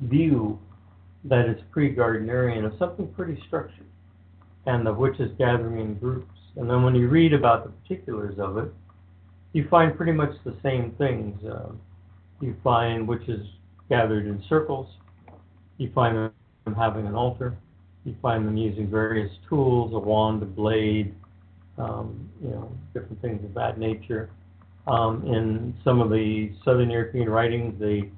[SPEAKER 3] view that is pre-Gardnerian of something pretty structured, and the witches gathering in groups. And then when you read about the particulars of it, you find pretty much the same things. Uh, you find witches gathered in circles. You find them having an altar. You find them using various tools, a wand, a blade, um, you know, different things of that nature. Um, in some of the Southern European writings, they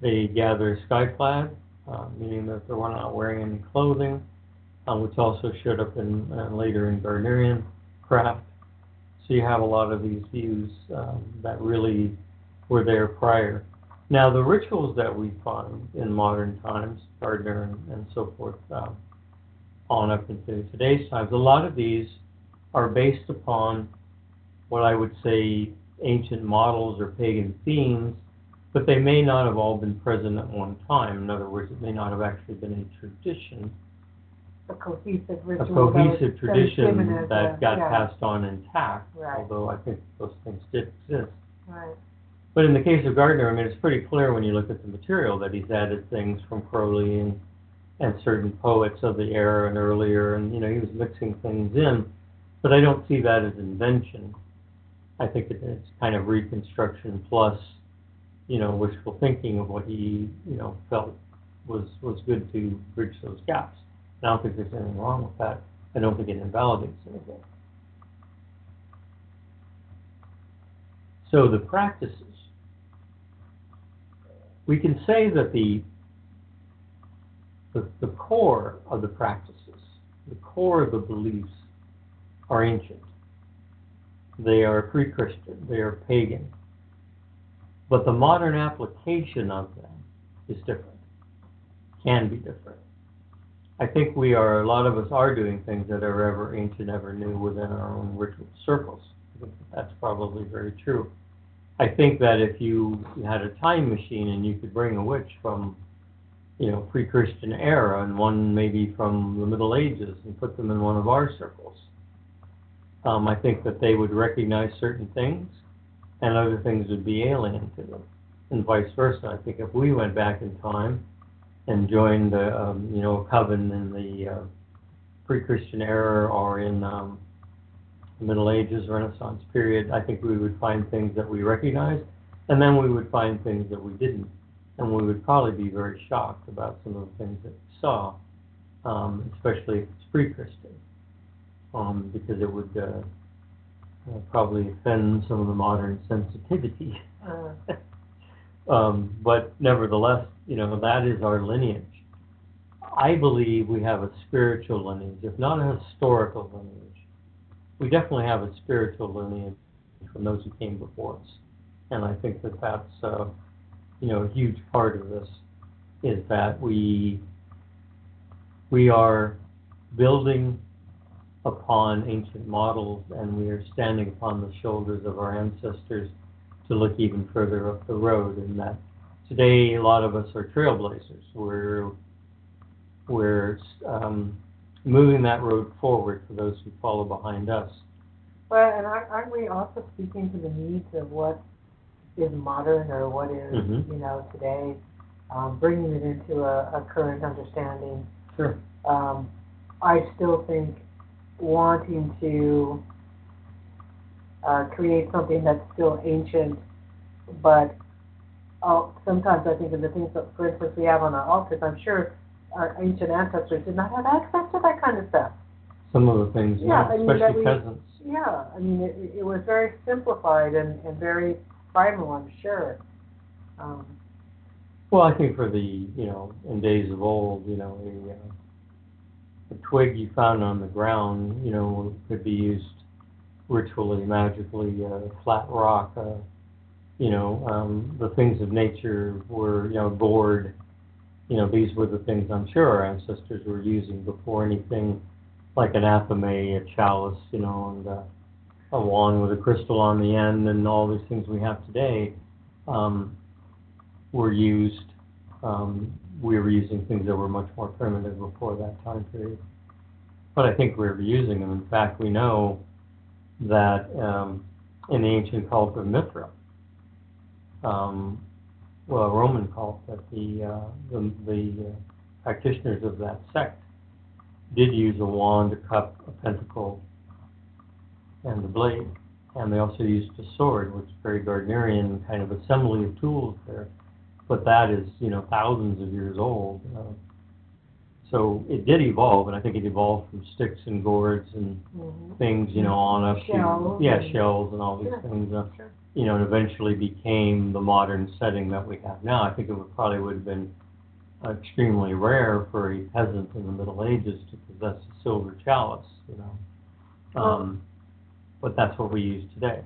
[SPEAKER 3] they gather skyclad, uh, meaning that they were not wearing any clothing, um, which also showed up in uh, later in Gardnerian craft. So you have a lot of these views um, that really were there prior. Now the rituals that we find in modern times, Gardner and, and so forth, um, on up into today's times, a lot of these are based upon what I would say ancient models or pagan themes, but they may not have all been present at one time. In other words, it may not have actually been a tradition,
[SPEAKER 2] A cohesive
[SPEAKER 3] a
[SPEAKER 2] ritual. that was-
[SPEAKER 3] cohesive tradition that got
[SPEAKER 2] yeah,
[SPEAKER 3] passed on intact,
[SPEAKER 2] Right.
[SPEAKER 3] although I think those things did exist.
[SPEAKER 2] Right.
[SPEAKER 3] But in the case of Gardner, I mean, it's pretty clear when you look at the material that he's added things from Crowley and, and certain poets of the era and earlier, and, you know, he was mixing things in. But I don't see that as invention. I think it's kind of reconstruction plus, you know, wishful thinking of what he, you know, felt was, was good to bridge those gaps. And I don't think there's anything wrong with that. I don't think it invalidates anything. So the practices. We can say that the, the, the core of the practices, the core of the beliefs are ancient. They are pre-Christian, they are pagan. But the modern application of them is different, can be different. I think we are, a lot of us are doing things that are ever ancient, ever new within our own ritual circles. That's probably very true. I think that if you had a time machine and you could bring a witch from, you know, pre-Christian era and one maybe from the Middle Ages and put them in one of our circles, um, I think that they would recognize certain things and other things would be alien to them, and vice versa. I think if we went back in time and joined, the, um, you know, coven in the uh, pre-Christian era or in um, the Middle Ages, Renaissance period, I think we would find things that we recognized, and then we would find things that we didn't, and we would probably be very shocked about some of the things that we saw, um, especially if it's pre-Christian, um, because it would uh, uh, probably offend some of the modern sensitivity.
[SPEAKER 2] Uh,
[SPEAKER 3] Um, but nevertheless, you know, that is our lineage. I believe we have a spiritual lineage, if not a historical lineage. We definitely have a spiritual lineage from those who came before us. And I think that that's, uh, you know, a huge part of this is that we, we are building upon ancient models and we are standing upon the shoulders of our ancestors to look even further up the road and that today a lot of us are trailblazers. We're we're um, moving that road forward for those who follow behind us.
[SPEAKER 2] Well, and aren't we also speaking to the needs of what is modern or what is,
[SPEAKER 3] Mhm.
[SPEAKER 2] you know, today, um, bringing it into a, a current understanding?
[SPEAKER 3] Sure.
[SPEAKER 2] Um, I still think wanting to uh, create something that's still ancient, but uh, sometimes I think of the things that, for instance, we have on our altars, I'm sure our ancient ancestors did not have access to that kind of stuff.
[SPEAKER 3] Some of the things,
[SPEAKER 2] Yeah,
[SPEAKER 3] yeah,
[SPEAKER 2] I mean,
[SPEAKER 3] especially
[SPEAKER 2] we-
[SPEAKER 3] peasants.
[SPEAKER 2] Yeah, I mean, it, it was very simplified and, and very primal, I'm sure. Um,
[SPEAKER 3] Well, I think for the, you know, in days of old, you know, a, uh, twig you found on the ground, you know, could be used ritually, magically, uh, flat rock, uh, you know, um, the things of nature were, you know, gourd, you know, these were the things I'm sure our ancestors were using before anything like an athame, a chalice, you know, and uh, a wand with a crystal on the end, and all these things we have today. Um, were used, um, we were using things that were much more primitive before that time period. But I think we were using them. In fact, we know that um, in the ancient cult of Mithra, um, well, a Roman cult, that the uh, the, the uh, practitioners of that sect did use a wand, a cup, a pentacle, and a blade. And they also used a sword, which is very Gardnerian kind of assembly of tools there. But that is, you know, thousands of years old. Uh, so it did evolve, and I think it evolved from sticks and gourds and
[SPEAKER 2] Mhm.
[SPEAKER 3] things, you know, on up
[SPEAKER 2] Shells
[SPEAKER 3] to yeah, shells and all these
[SPEAKER 2] Sure,
[SPEAKER 3] things. Uh,
[SPEAKER 2] sure.
[SPEAKER 3] you know, and eventually became the modern setting that we have now. I think it would probably would have been extremely rare for a peasant in the Middle Ages to possess a silver chalice, you know. Um, but that's what we use today.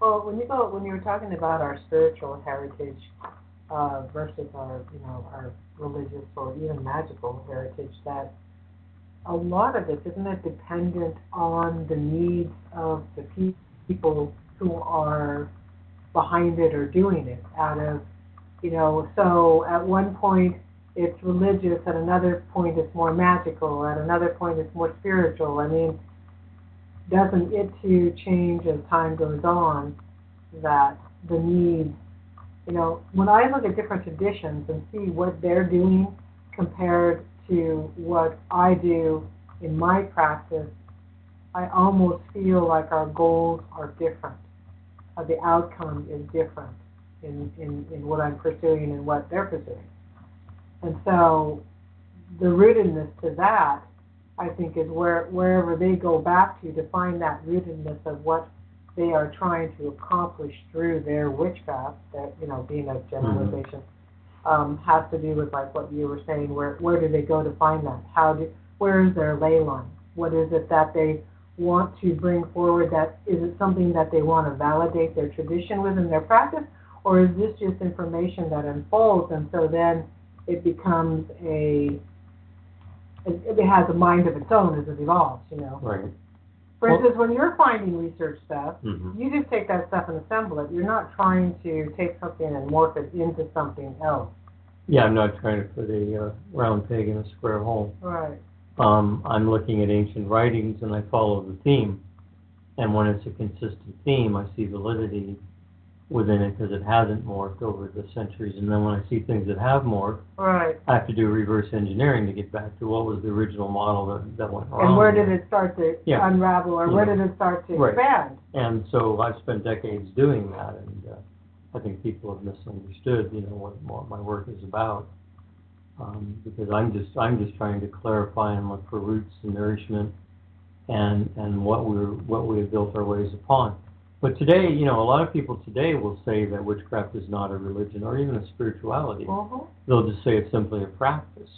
[SPEAKER 2] Well, when you go, when you were talking about our spiritual heritage uh, versus our, you know, our religious or even magical heritage, that a lot of it isn't it dependent on the needs of the pe- people who are behind it or doing it. Out of, you know, so at one point it's religious, at another point it's more magical, at another point it's more spiritual. I mean, doesn't it to change as time goes on that the need you know when i look at different traditions and see what they're doing compared to what i do in my practice i almost feel like our goals are different. Uh, the outcome is different in, in, in what i'm pursuing and what they're pursuing. And so the rootedness to that I think is where wherever they go back to to find that rootedness of what they are trying to accomplish through their witchcraft, that you know, being a generalization, um, has to do with like what you were saying. Where where do they go to find that? How do where is their ley line? What is it that they want to bring forward? That is it something that they want to validate their tradition within their practice, or is this just information that unfolds and so then it becomes a it, it has a mind of its own as it evolves, you know.
[SPEAKER 3] Right.
[SPEAKER 2] For
[SPEAKER 3] Well-
[SPEAKER 2] instance, when you're finding research stuff,
[SPEAKER 3] hmm
[SPEAKER 2] you just take that stuff and assemble it. You're not trying to take something and morph it into something else.
[SPEAKER 3] Yeah, I'm not trying to put a uh, round peg in a square hole.
[SPEAKER 2] Right.
[SPEAKER 3] Um, I'm looking at ancient writings and I follow the theme. And when it's a consistent theme, I see validity within it because it hasn't morphed over the centuries. And then when I see things that have morphed,
[SPEAKER 2] Right.
[SPEAKER 3] I have to do reverse engineering to get back to what was the original model that, that went wrong.
[SPEAKER 2] And where did it start to
[SPEAKER 3] Yeah.
[SPEAKER 2] unravel, or where did it start to
[SPEAKER 3] Right.
[SPEAKER 2] expand?
[SPEAKER 3] And so I've spent decades doing that, and uh, I think people have misunderstood, you know, what, what my work is about. Um, because I'm just I'm just trying to clarify and look for roots and nourishment, and and what we're what we have built our ways upon. But today, you know, a lot of people today will say that witchcraft is not a religion or even a spirituality.
[SPEAKER 2] Mhm.
[SPEAKER 3] They'll just say it's simply a practice.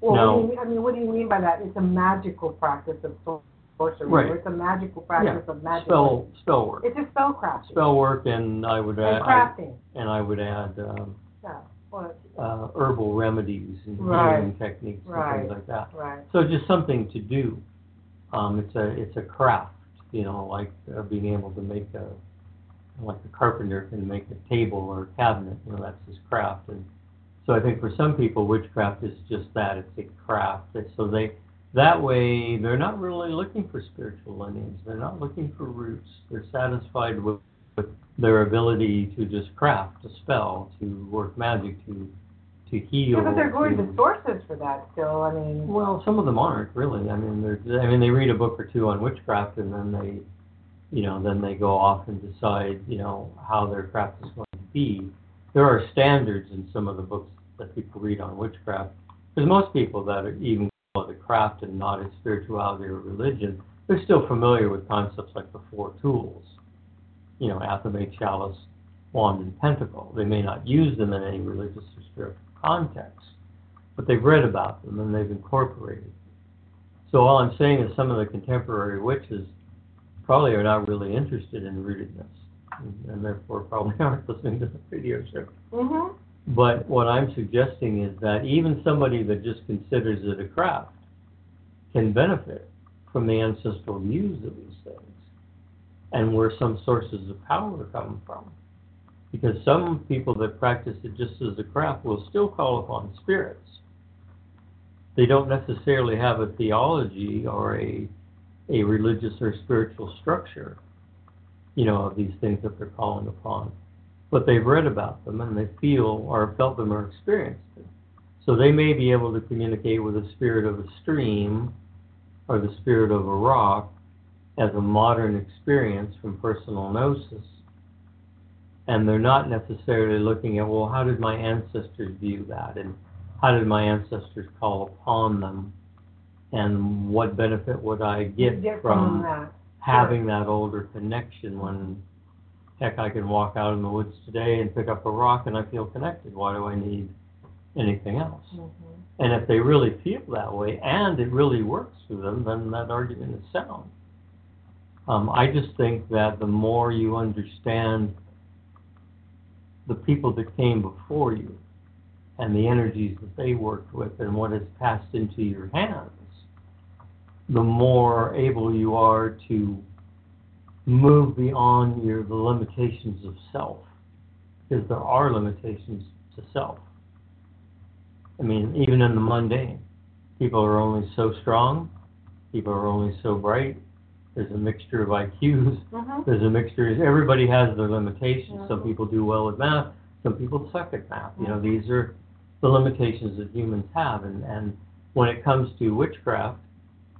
[SPEAKER 2] Well,
[SPEAKER 3] No.
[SPEAKER 2] what do you, I mean, what do you mean by that? It's a magical practice of sorcery,
[SPEAKER 3] Right.
[SPEAKER 2] it's a magical practice of magic.
[SPEAKER 3] Spell spell work,
[SPEAKER 2] It's a spellcraft.
[SPEAKER 3] spell work, and I would
[SPEAKER 2] and
[SPEAKER 3] add I-
[SPEAKER 2] crafting.
[SPEAKER 3] and I would add. Um,
[SPEAKER 2] Yeah.
[SPEAKER 3] Uh, herbal remedies and
[SPEAKER 2] Right.
[SPEAKER 3] healing techniques and
[SPEAKER 2] Right.
[SPEAKER 3] things like that.
[SPEAKER 2] right.
[SPEAKER 3] So just something to do. Um, it's a it's a craft, you know, like uh, being able to make a like a carpenter can make a table or a cabinet. You know, that's his craft. And so I think for some people, witchcraft is just that. It's a craft. And so they that way they're not really looking for spiritual lineage. They're not looking for roots. They're satisfied with, with their ability to just craft a spell, to work magic, to to heal.
[SPEAKER 2] Yeah, but they're going
[SPEAKER 3] to,
[SPEAKER 2] to sources for that still. I mean,
[SPEAKER 3] well, some of them aren't really. I mean, they're. I mean, they read a book or two on witchcraft, and then they, you know, then they go off and decide, you know, how their craft is going to be. There are standards in some of the books that people read on witchcraft, because most people that are even call it a craft and not a spirituality or religion, they're still familiar with concepts like the four tools. You know, athame, chalice, wand, and pentacle. They may not use them in any religious or spiritual context, but they've read about them and they've incorporated. So all I'm saying is some of the contemporary witches probably are not really interested in rootedness, and, and therefore probably aren't listening to the radio show.
[SPEAKER 2] mhm.
[SPEAKER 3] But what I'm suggesting is that even somebody that just considers it a craft can benefit from the ancestral views of these things and where some sources of power come from. Because some people that practice it just as a craft will still call upon spirits. They don't necessarily have a theology or a a religious or spiritual structure, you know, of these things that they're calling upon but they've read about them and they feel or felt them or experienced them. So they may be able to communicate with the spirit of a stream or the spirit of a rock as a modern experience from personal gnosis. And they're not necessarily looking at, well, how did my ancestors view that? And how did my ancestors call upon them? And what benefit would I get,
[SPEAKER 2] Get from
[SPEAKER 3] from
[SPEAKER 2] that.
[SPEAKER 3] having that older connection when, heck, I can walk out in the woods today and pick up a rock and I feel connected. Why do I need anything else?
[SPEAKER 2] Mhm.
[SPEAKER 3] And if they really feel that way and it really works for them, then that argument is sound. Um, I just think that the more you understand the people that came before you and the energies that they worked with and what has passed into your hands, the more able you are to move beyond your the limitations of self, because there are limitations to self. I mean, even in the mundane, people are only so strong, people are only so bright. There's a mixture of IQs.
[SPEAKER 2] Mhm.
[SPEAKER 3] There's a mixture. Everybody has their limitations. Some
[SPEAKER 2] Mhm.
[SPEAKER 3] people do well at math. Some people suck at math. You know,
[SPEAKER 2] Mhm.
[SPEAKER 3] these are the limitations that humans have. And and when it comes to witchcraft,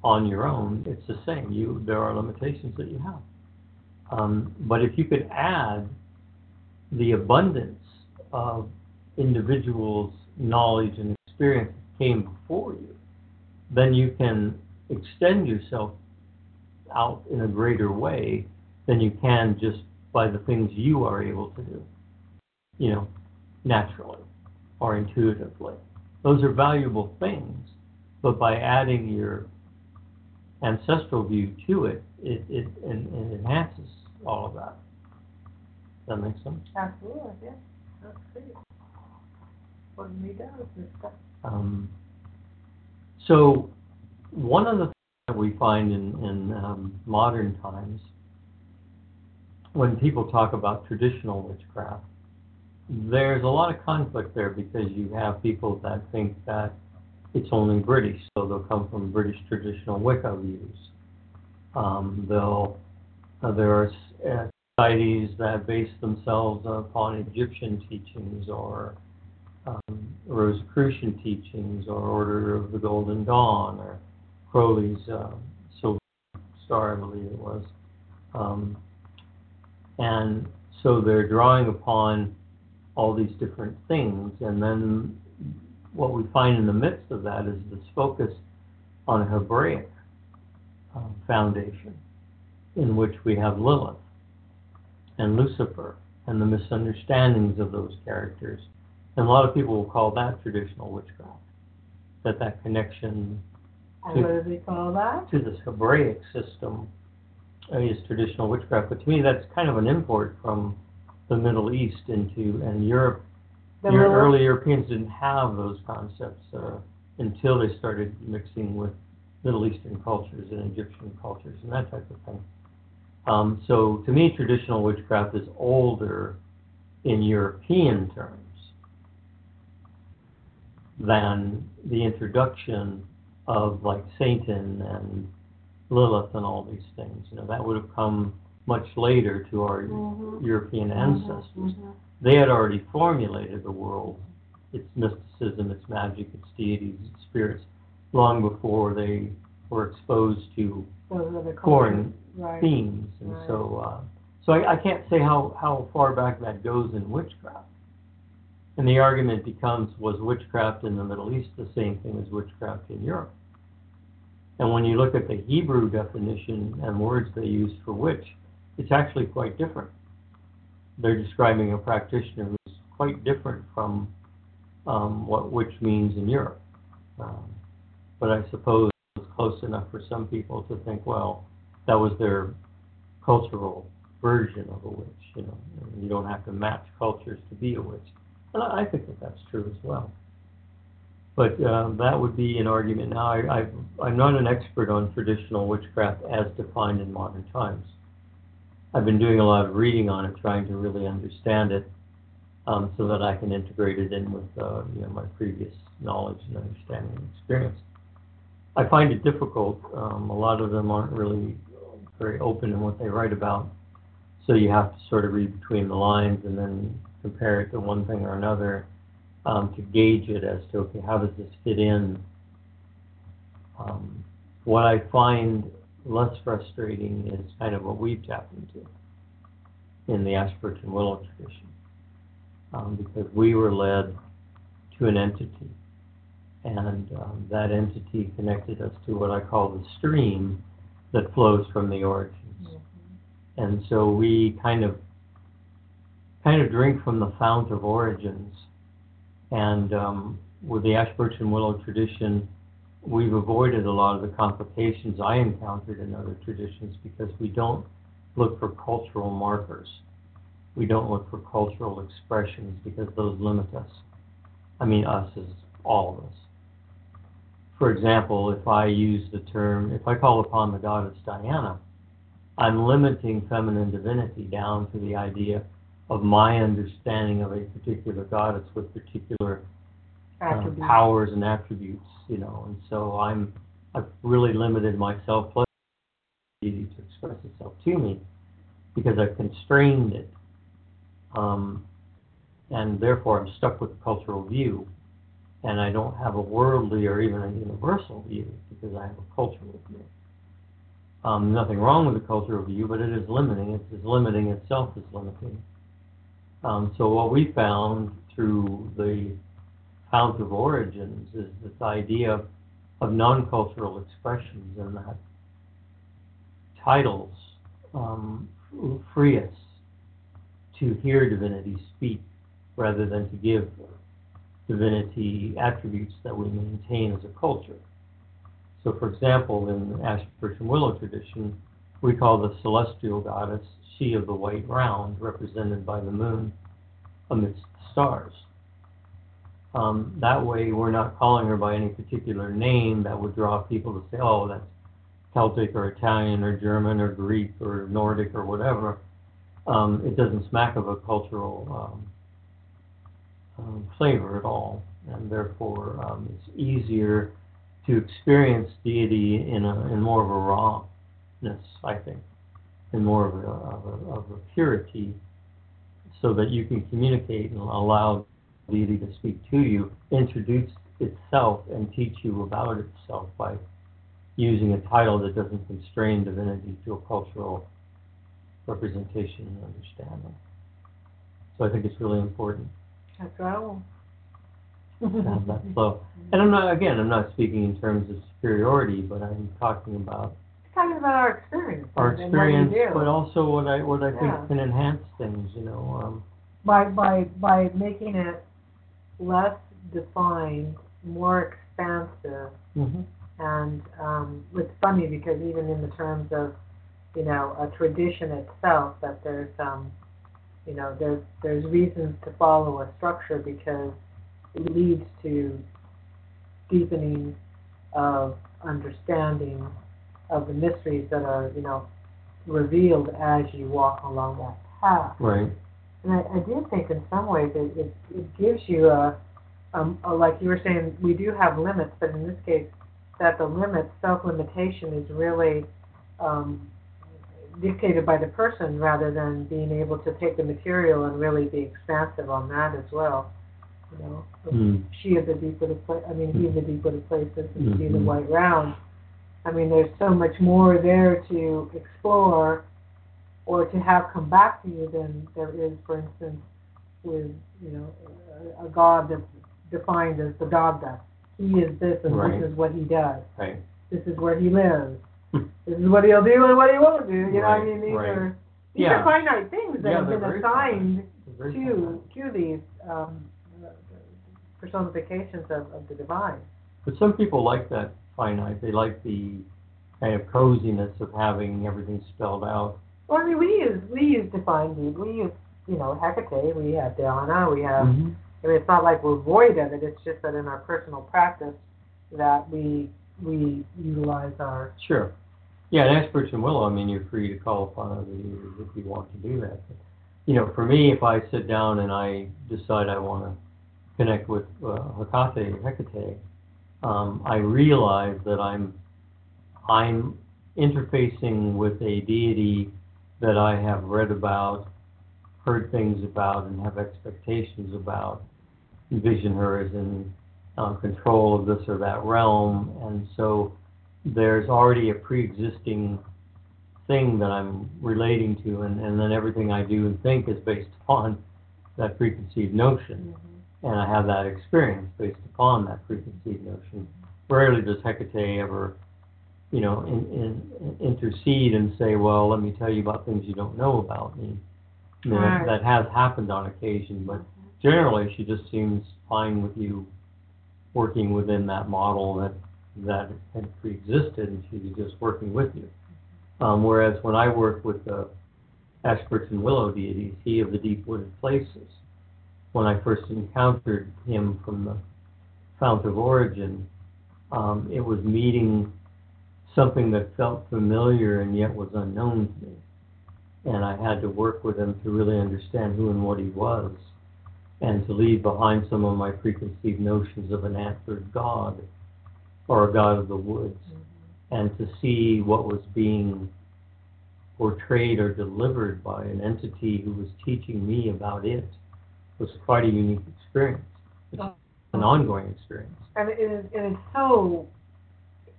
[SPEAKER 3] on your own, it's the same. You there are limitations that you have. Um, but if you could add the abundance of individuals' knowledge and experience that came before you, then you can extend yourself out in a greater way than you can just by the things you are able to do, you know, naturally or intuitively. Those are valuable things, but by adding your ancestral view to it, it, it, it enhances all of that. Does that make sense?
[SPEAKER 2] Absolutely, yeah. That's great. What we do with this stuff.
[SPEAKER 3] Um, so, one of the things that we find in, in um, modern times, when people talk about traditional witchcraft, there's a lot of conflict there because you have people that think that it's only British, so they'll come from British traditional Wicca views. Um, they'll uh, there are uh, societies that base themselves upon Egyptian teachings or um, Rosicrucian teachings or Order of the Golden Dawn or Crowley's uh, Silver Star, I believe it was. Um, and so they're drawing upon all these different things, and then what we find in the midst of that is this focus on a Hebraic um, foundation, in which we have Lilith and Lucifer and the misunderstandings of those characters. And a lot of people will call that traditional witchcraft. That that connection
[SPEAKER 2] And what do call that?
[SPEAKER 3] to this Hebraic system uh, is traditional witchcraft. But to me, that's kind of an import from the Middle East into and Europe.
[SPEAKER 2] The
[SPEAKER 3] Your
[SPEAKER 2] little-
[SPEAKER 3] early Europeans didn't have those concepts uh, until they started mixing with Middle Eastern cultures and Egyptian cultures and that type of thing. Um, so to me, traditional witchcraft is older in European terms than the introduction of like Satan and Lilith and all these things. You know, that would have come much later to our
[SPEAKER 2] Mhm.
[SPEAKER 3] European ancestors.
[SPEAKER 2] Mhm.
[SPEAKER 3] They had already formulated the world, its mysticism, its magic, its deities, its spirits, long before they were exposed to foreign
[SPEAKER 2] Right.
[SPEAKER 3] themes. And
[SPEAKER 2] Right.
[SPEAKER 3] so, uh, so I, I can't say how, how far back that goes in witchcraft. And the argument becomes, was witchcraft in the Middle East the same thing as witchcraft in Europe? And when you look at the Hebrew definition and words they use for witch, it's actually quite different. They're describing a practitioner who's quite different from um, what witch means in Europe. Um, but I suppose it's close enough for some people to think, well, that was their cultural version of a witch. You know, you don't have to match cultures to be a witch. And I I think that that's true as well. But um, that would be an argument. Now, I, I, I'm not an expert on traditional witchcraft as defined in modern times. I've been doing a lot of reading on it, trying to really understand it, um, so that I can integrate it in with uh, you know my previous knowledge and understanding and experience. I find it difficult. Um, a lot of them aren't really very open in what they write about, so you have to sort of read between the lines and then compare it to one thing or another. Um, to gauge it as to okay, how does this fit in? Um, what I find less frustrating is kind of what we've tapped into in the Ash Birch and Willow tradition, um, because we were led to an entity, and um, that entity connected us to what I call the stream that flows from the origins, and so we kind of kind of drink from the fount of origins, and um, with the Ash and Willow tradition we've avoided a lot of the complications I encountered in other traditions because we don't look for cultural markers. We don't look for cultural expressions because those limit us. I mean, us as all of us. For example, if I use the term, if I call upon the goddess Diana, I'm limiting feminine divinity down to the idea of my understanding of a particular goddess with particular
[SPEAKER 2] Attributes.
[SPEAKER 3] powers and attributes, you know, and so I'm, I've really limited myself plus to express itself to me because I've constrained it. Um, and therefore I'm stuck with the cultural view and I don't have a worldly or even a universal view because I have a cultural view. Um, nothing wrong with the cultural view, but it is limiting. It's as limiting itself as limiting. Um, so what we found through the fount of origins is this idea of non-cultural expressions and that titles um, free us to hear divinity speak rather than to give divinity attributes that we maintain as a culture. So, for example, in the Ash, Birch, and Willow tradition, we call the celestial goddess she of the white round, represented by the moon amidst the stars. Um, that way, we're not calling her by any particular name that would draw people to say, oh, that's Celtic or Italian or German or Greek or Nordic or whatever. Um, it doesn't smack of a cultural um, um, flavor at all, and therefore um, it's easier to experience deity in a in more of a rawness, I think, in more of a, of a, of a purity, so that you can communicate and allow deity to speak to you, introduce itself and teach you about itself by using a title that doesn't constrain divinity to a cultural representation and understanding. So I think it's really important
[SPEAKER 2] That's right.
[SPEAKER 3] to that flow. And I'm not, again, I'm not speaking in terms of superiority, but I'm talking about
[SPEAKER 2] Talking about our experience.
[SPEAKER 3] our
[SPEAKER 2] and what we
[SPEAKER 3] experience,
[SPEAKER 2] do.
[SPEAKER 3] but also what I, what I think can enhance things, you know, um,
[SPEAKER 2] by by by making it less defined, more expansive,
[SPEAKER 3] mhm.
[SPEAKER 2] and um, it's funny because even in the terms of you know a tradition itself, that there's um, you know there's there's reasons to follow a structure because it leads to deepening of understanding of the mysteries that are you know revealed as you walk along that path.
[SPEAKER 3] right,
[SPEAKER 2] And I, I do think in some ways it, it, it gives you a, um, a, like you were saying, we do have limits, but in this case, that the limit, self-limitation is really um, dictated by the person rather than being able to take the material and really be expansive on that as well. You know,
[SPEAKER 3] Mm.
[SPEAKER 2] she of the deep of the pla- I mean, he of the deep of the places and she the white round. I mean, there's so much more there to explore or to have come back to you than there is, for instance, with you know a, a God that's defined as the God that He is this and
[SPEAKER 3] Right.
[SPEAKER 2] this is what He does.
[SPEAKER 3] right.
[SPEAKER 2] This is where He lives. this is what He'll do and what He won't do. You know, I mean, these
[SPEAKER 3] right.
[SPEAKER 2] are these
[SPEAKER 3] Yeah.
[SPEAKER 2] are finite things that
[SPEAKER 3] Yeah,
[SPEAKER 2] have been assigned to to these um, personifications of, of the divine.
[SPEAKER 3] But some people like that finite. They like the kind of coziness of having everything spelled out.
[SPEAKER 2] Well, I mean, we use we use defined deed. We use you know Hecate. We have Diana. We have.
[SPEAKER 3] Mhm.
[SPEAKER 2] I mean, it's not like we're void of it. It's just that in our personal practice that we we utilize our.
[SPEAKER 3] Sure. Yeah, and Birch and Willow, I mean, you're free to call upon other leaders if you want to do that. But, you know, for me, if I sit down and I decide I want to connect with uh, Hecate, Hecate, um, I realize that I'm I'm interfacing with a deity that I have read about, heard things about, and have expectations about. envision her as in uh, control of this or that realm, and so there's already a pre-existing thing that I'm relating to, and, and then everything I do and think is based on that preconceived notion, and I have that experience based upon that preconceived notion. Rarely does Hecate ever, you know, in, in, intercede and say, "Well, let me tell you about things you don't know about me." I mean,
[SPEAKER 2] Right.
[SPEAKER 3] that has happened on occasion, but generally she just seems fine with you working within that model that that had pre-existed, and she was just working with you. Um, whereas when I work with the Ash Birch and Willow deities, he of the deep wooded places, when I first encountered him from the fount of origin, um, it was meeting something that felt familiar and yet was unknown to me. And I had to work with him to really understand who and what he was, and to leave behind some of my preconceived notions of an antlered god or a god of the woods, and to see what was being portrayed or delivered by an entity who was teaching me about it was quite a unique experience. It's an ongoing experience.
[SPEAKER 2] And it is, and it's so,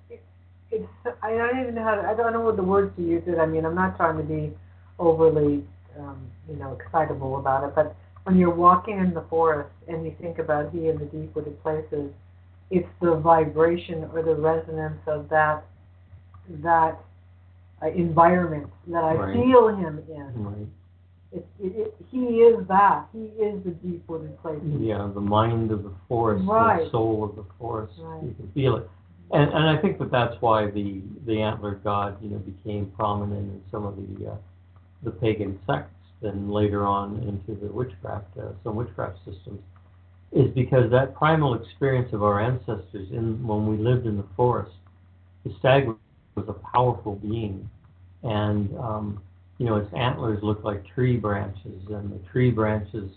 [SPEAKER 2] it, it's I don't even know how to, I don't know what the words to use it. I mean, I'm not trying to be overly, um, you know, excitable about it, but when you're walking in the forest and you think about he in the deep wooded places, it's the vibration or the resonance of that, that uh, environment that I
[SPEAKER 3] Right.
[SPEAKER 2] feel him in.
[SPEAKER 3] Right.
[SPEAKER 2] It, it, it, he is that. He is the deep wooded places.
[SPEAKER 3] Yeah, the mind of the forest,
[SPEAKER 2] Right.
[SPEAKER 3] the soul of the forest.
[SPEAKER 2] Right.
[SPEAKER 3] You can feel it, and and I think that that's why the the antlered god, you know, became prominent in some of the uh, the pagan sects, and later on into the witchcraft, uh, some witchcraft systems, is because that primal experience of our ancestors in when we lived in the forest, the stag was a powerful being, and um, you know its antlers looked like tree branches, and the tree branches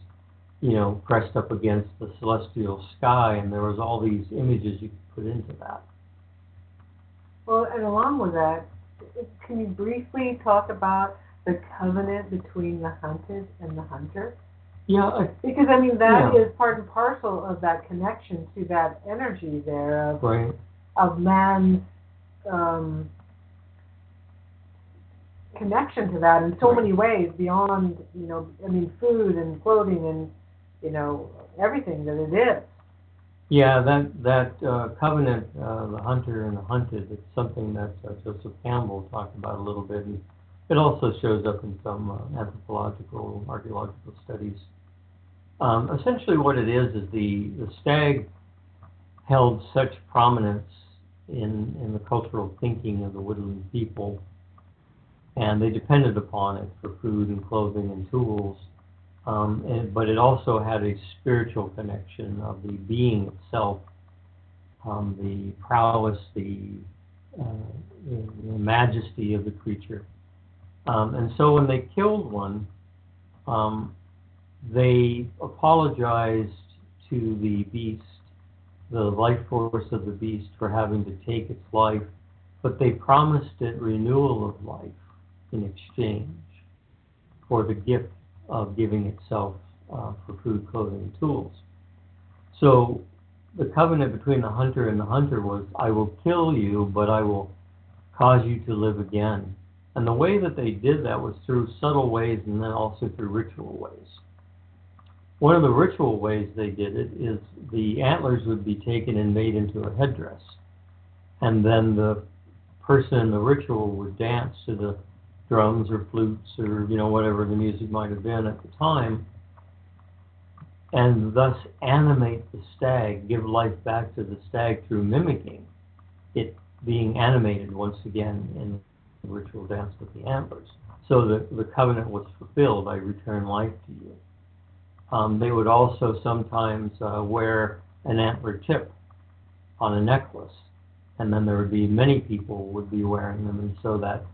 [SPEAKER 3] you know, pressed up against the celestial sky, and there was all these images you could put into that.
[SPEAKER 2] Well, and along with that, can you briefly talk about the covenant between the hunted and the hunter?
[SPEAKER 3] Yeah, I,
[SPEAKER 2] Because I mean that is
[SPEAKER 3] Yeah.
[SPEAKER 2] part and parcel of that connection to that energy there of
[SPEAKER 3] right.
[SPEAKER 2] of man's um, connection to that in so
[SPEAKER 3] Right.
[SPEAKER 2] many ways beyond you know I mean food and clothing and you know everything that it is.
[SPEAKER 3] Yeah, that that uh, covenant, uh, the hunter and the hunted, it's something that uh, Joseph Campbell talked about a little bit, and it also shows up in some uh, anthropological, archaeological studies. Um, essentially, what it is is the the stag held such prominence in in the cultural thinking of the woodland people, and they depended upon it for food and clothing and tools. Um, and, but it also had a spiritual connection of the being itself, um, the prowess, the, uh, the, majesty of the creature. Um, and so when they killed one, um, they apologized to the beast, the life force of the beast, for having to take its life, but they promised it renewal of life in exchange for the gift of giving itself uh, for food, clothing, and tools. So the covenant between the hunter and the hunter was, I will kill you, but I will cause you to live again. And the way that they did that was through subtle ways and then also through ritual ways. One of the ritual ways they did it is the antlers would be taken and made into a headdress. And then the person in the ritual would dance to the drums or flutes or you know whatever the music might have been at the time and thus animate the stag give life back to the stag through mimicking it being animated once again in the ritual dance with the antlers. So the, the covenant was fulfilled i return life to you. Um, they would also sometimes uh, wear an antler tip on a necklace and then there would be many people would be wearing them and so that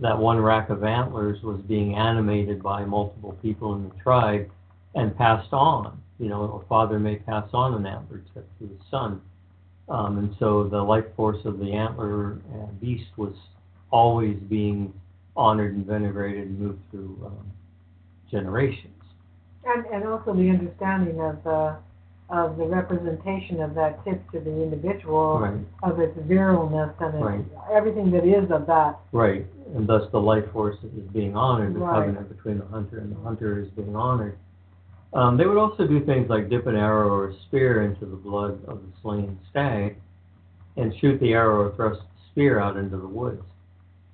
[SPEAKER 3] that one rack of antlers was being animated by multiple people in the tribe and passed on. You know, a father may pass on an antler tip to his son. Um, and so the life force of the antler beast was always being honored and venerated and moved through um, generations.
[SPEAKER 2] And and also the understanding of uh, of the representation of that tip to the individual,
[SPEAKER 3] Right.
[SPEAKER 2] of its viralness and its,
[SPEAKER 3] Right.
[SPEAKER 2] everything that is of that.
[SPEAKER 3] Right, and thus the life force is being honored, the
[SPEAKER 2] Right.
[SPEAKER 3] covenant between the hunter and the hunter is being honored. Um, they would also do things like dip an arrow or a spear into the blood of the slain stag and shoot the arrow or thrust the spear out into the woods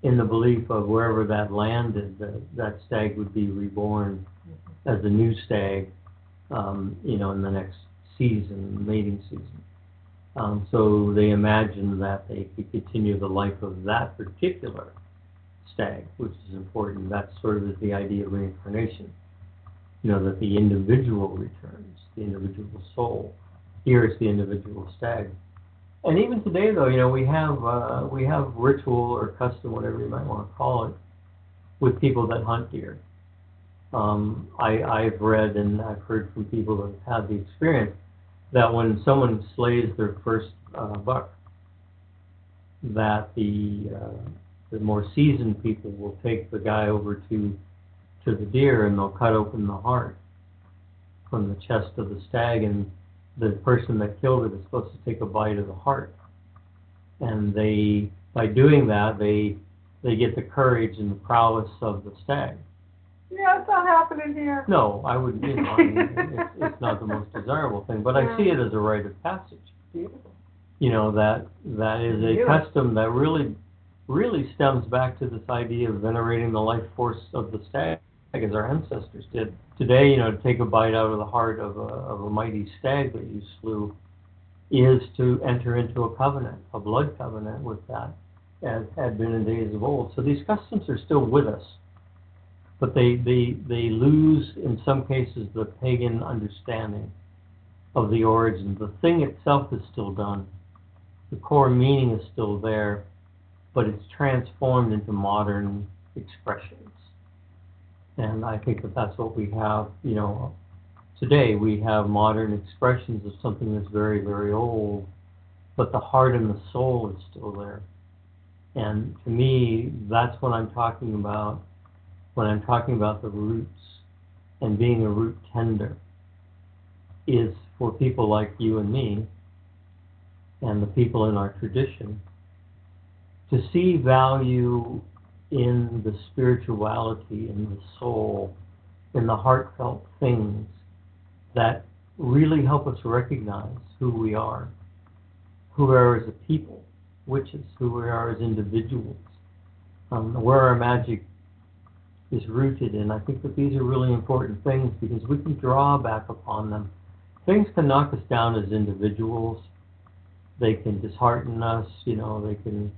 [SPEAKER 3] in the belief of wherever that landed, that, that stag would be reborn as a new stag, um, you know, in the next season, mating season. Um, so they imagined that they could continue the life of that particular stag, which is important. That's sort of the idea of reincarnation. You know, that the individual returns, the individual soul. Here is the individual stag. And even today, though, you know, we have uh, we have ritual or custom, whatever you might want to call it, with people that hunt deer. Um, I, I've read and I've heard from people that have had the experience that when someone slays their first uh, buck, that the uh, the more seasoned people will take the guy over to to the deer and they'll cut open the heart from the chest of the stag and the person that killed it is supposed to take a bite of the heart and they by doing that they they get the courage and the prowess of the stag
[SPEAKER 2] Yeah, it's not happening here.
[SPEAKER 3] no i wouldn't you know I mean, it's, it's not the most desirable thing but i see it as a rite of passage
[SPEAKER 2] Beautiful.
[SPEAKER 3] you know that that is a
[SPEAKER 2] Yeah.
[SPEAKER 3] custom that really really stems back to this idea of venerating the life force of the stag as our ancestors did. Today you know to take a bite out of the heart of a of a mighty stag that you slew is to enter into a covenant a blood covenant with that as had been in days of old. So these customs are still with us but they they they lose in some cases the pagan understanding of the origin. The thing itself is still done. The core meaning is still there, but it's transformed into modern expressions. And I think that that's what we have, you know, today. We have modern expressions of something that's very, very old, but the heart and the soul is still there. And to me, that's what I'm talking about when I'm talking about the roots and being a root tender is for people like you and me and the people in our tradition to see value in the spirituality, in the soul, in the heartfelt things that really help us recognize who we are, who we are as a people, witches, who we are as individuals, um, where our magic is rooted. And I think that these are really important things because we can draw back upon them. Things can knock us down as individuals they can dishearten us. You know, they can,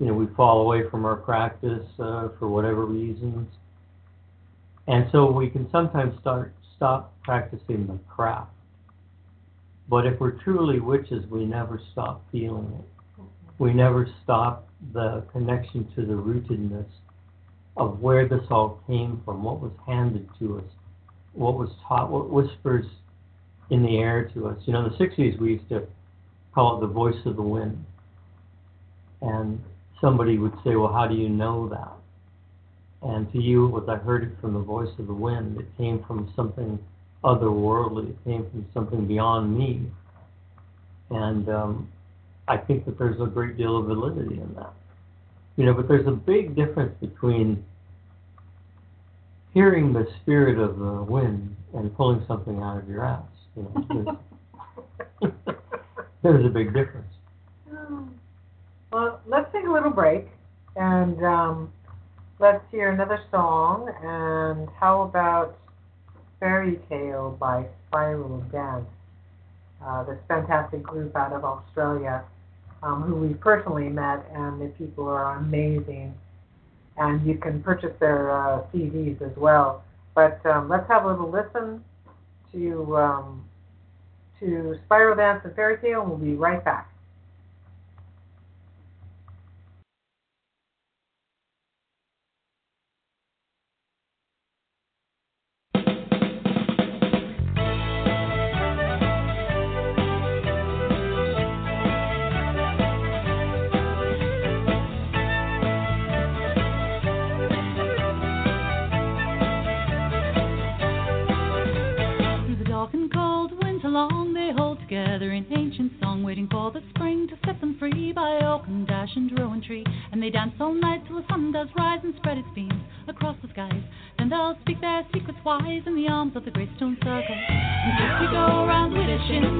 [SPEAKER 3] you know, we fall away from our practice uh, for whatever reasons, and so we can sometimes start stop practicing the craft. But if we're truly witches, we never stop feeling it. We never stop the connection to the rootedness of where this all came from, what was handed to us, what was taught, what whispers in the air to us. You know, in the 60s we used to call it the voice of the wind. And somebody would say, Well, how do you know that? And to you, it was I heard it from the voice of the wind. It came from something otherworldly, it came from something beyond me. And um, I think that there's a great deal of validity in that. You know, but there's a big difference between hearing the spirit of the wind and pulling something out of your ass. You know, there's, there's a big difference.
[SPEAKER 2] Let's take a little break and um, let's hear another song. And how about Fairy Tale by Spiral Dance? Uh, this fantastic group out of Australia um, who we personally met, and the people are amazing. And you can purchase their uh, CDs as well. But um, let's have a little listen to um, to Spiral Dance and Fairy Tale, and we'll be right back.
[SPEAKER 4] Does rise and spread its beams across the skies. Then they'll speak their secrets wise in the arms of the great stone circle. And if you go around Widdishin, there's fairy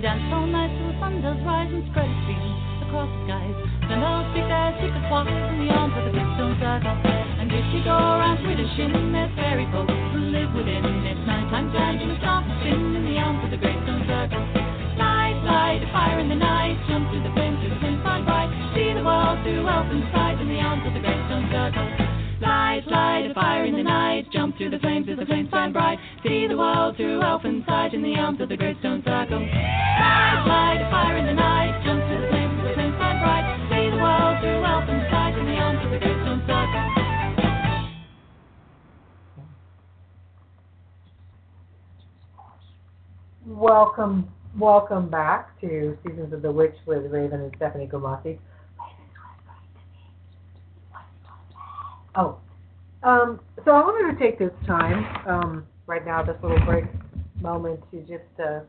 [SPEAKER 4] they dance all night till the sun does rise and spread its beams across the skies. Then they'll speak their secrets wise in the arms of the big stone circle. And if you go around Widdishin, there's fairy jump through the flames, through the flames shine bright. See the world through open sight in the arms of the great stone circle. Light, light, fire in the night, jump through the flames, through the flames shine bright. See the world through open sight in the arms of the great stone circle.
[SPEAKER 2] Welcome, welcome back to Seasons of the Witch with Raven and Stephanie Grimassi. Oh, um, so I wanted to take this time, um, right now, this little break moment, to just uh,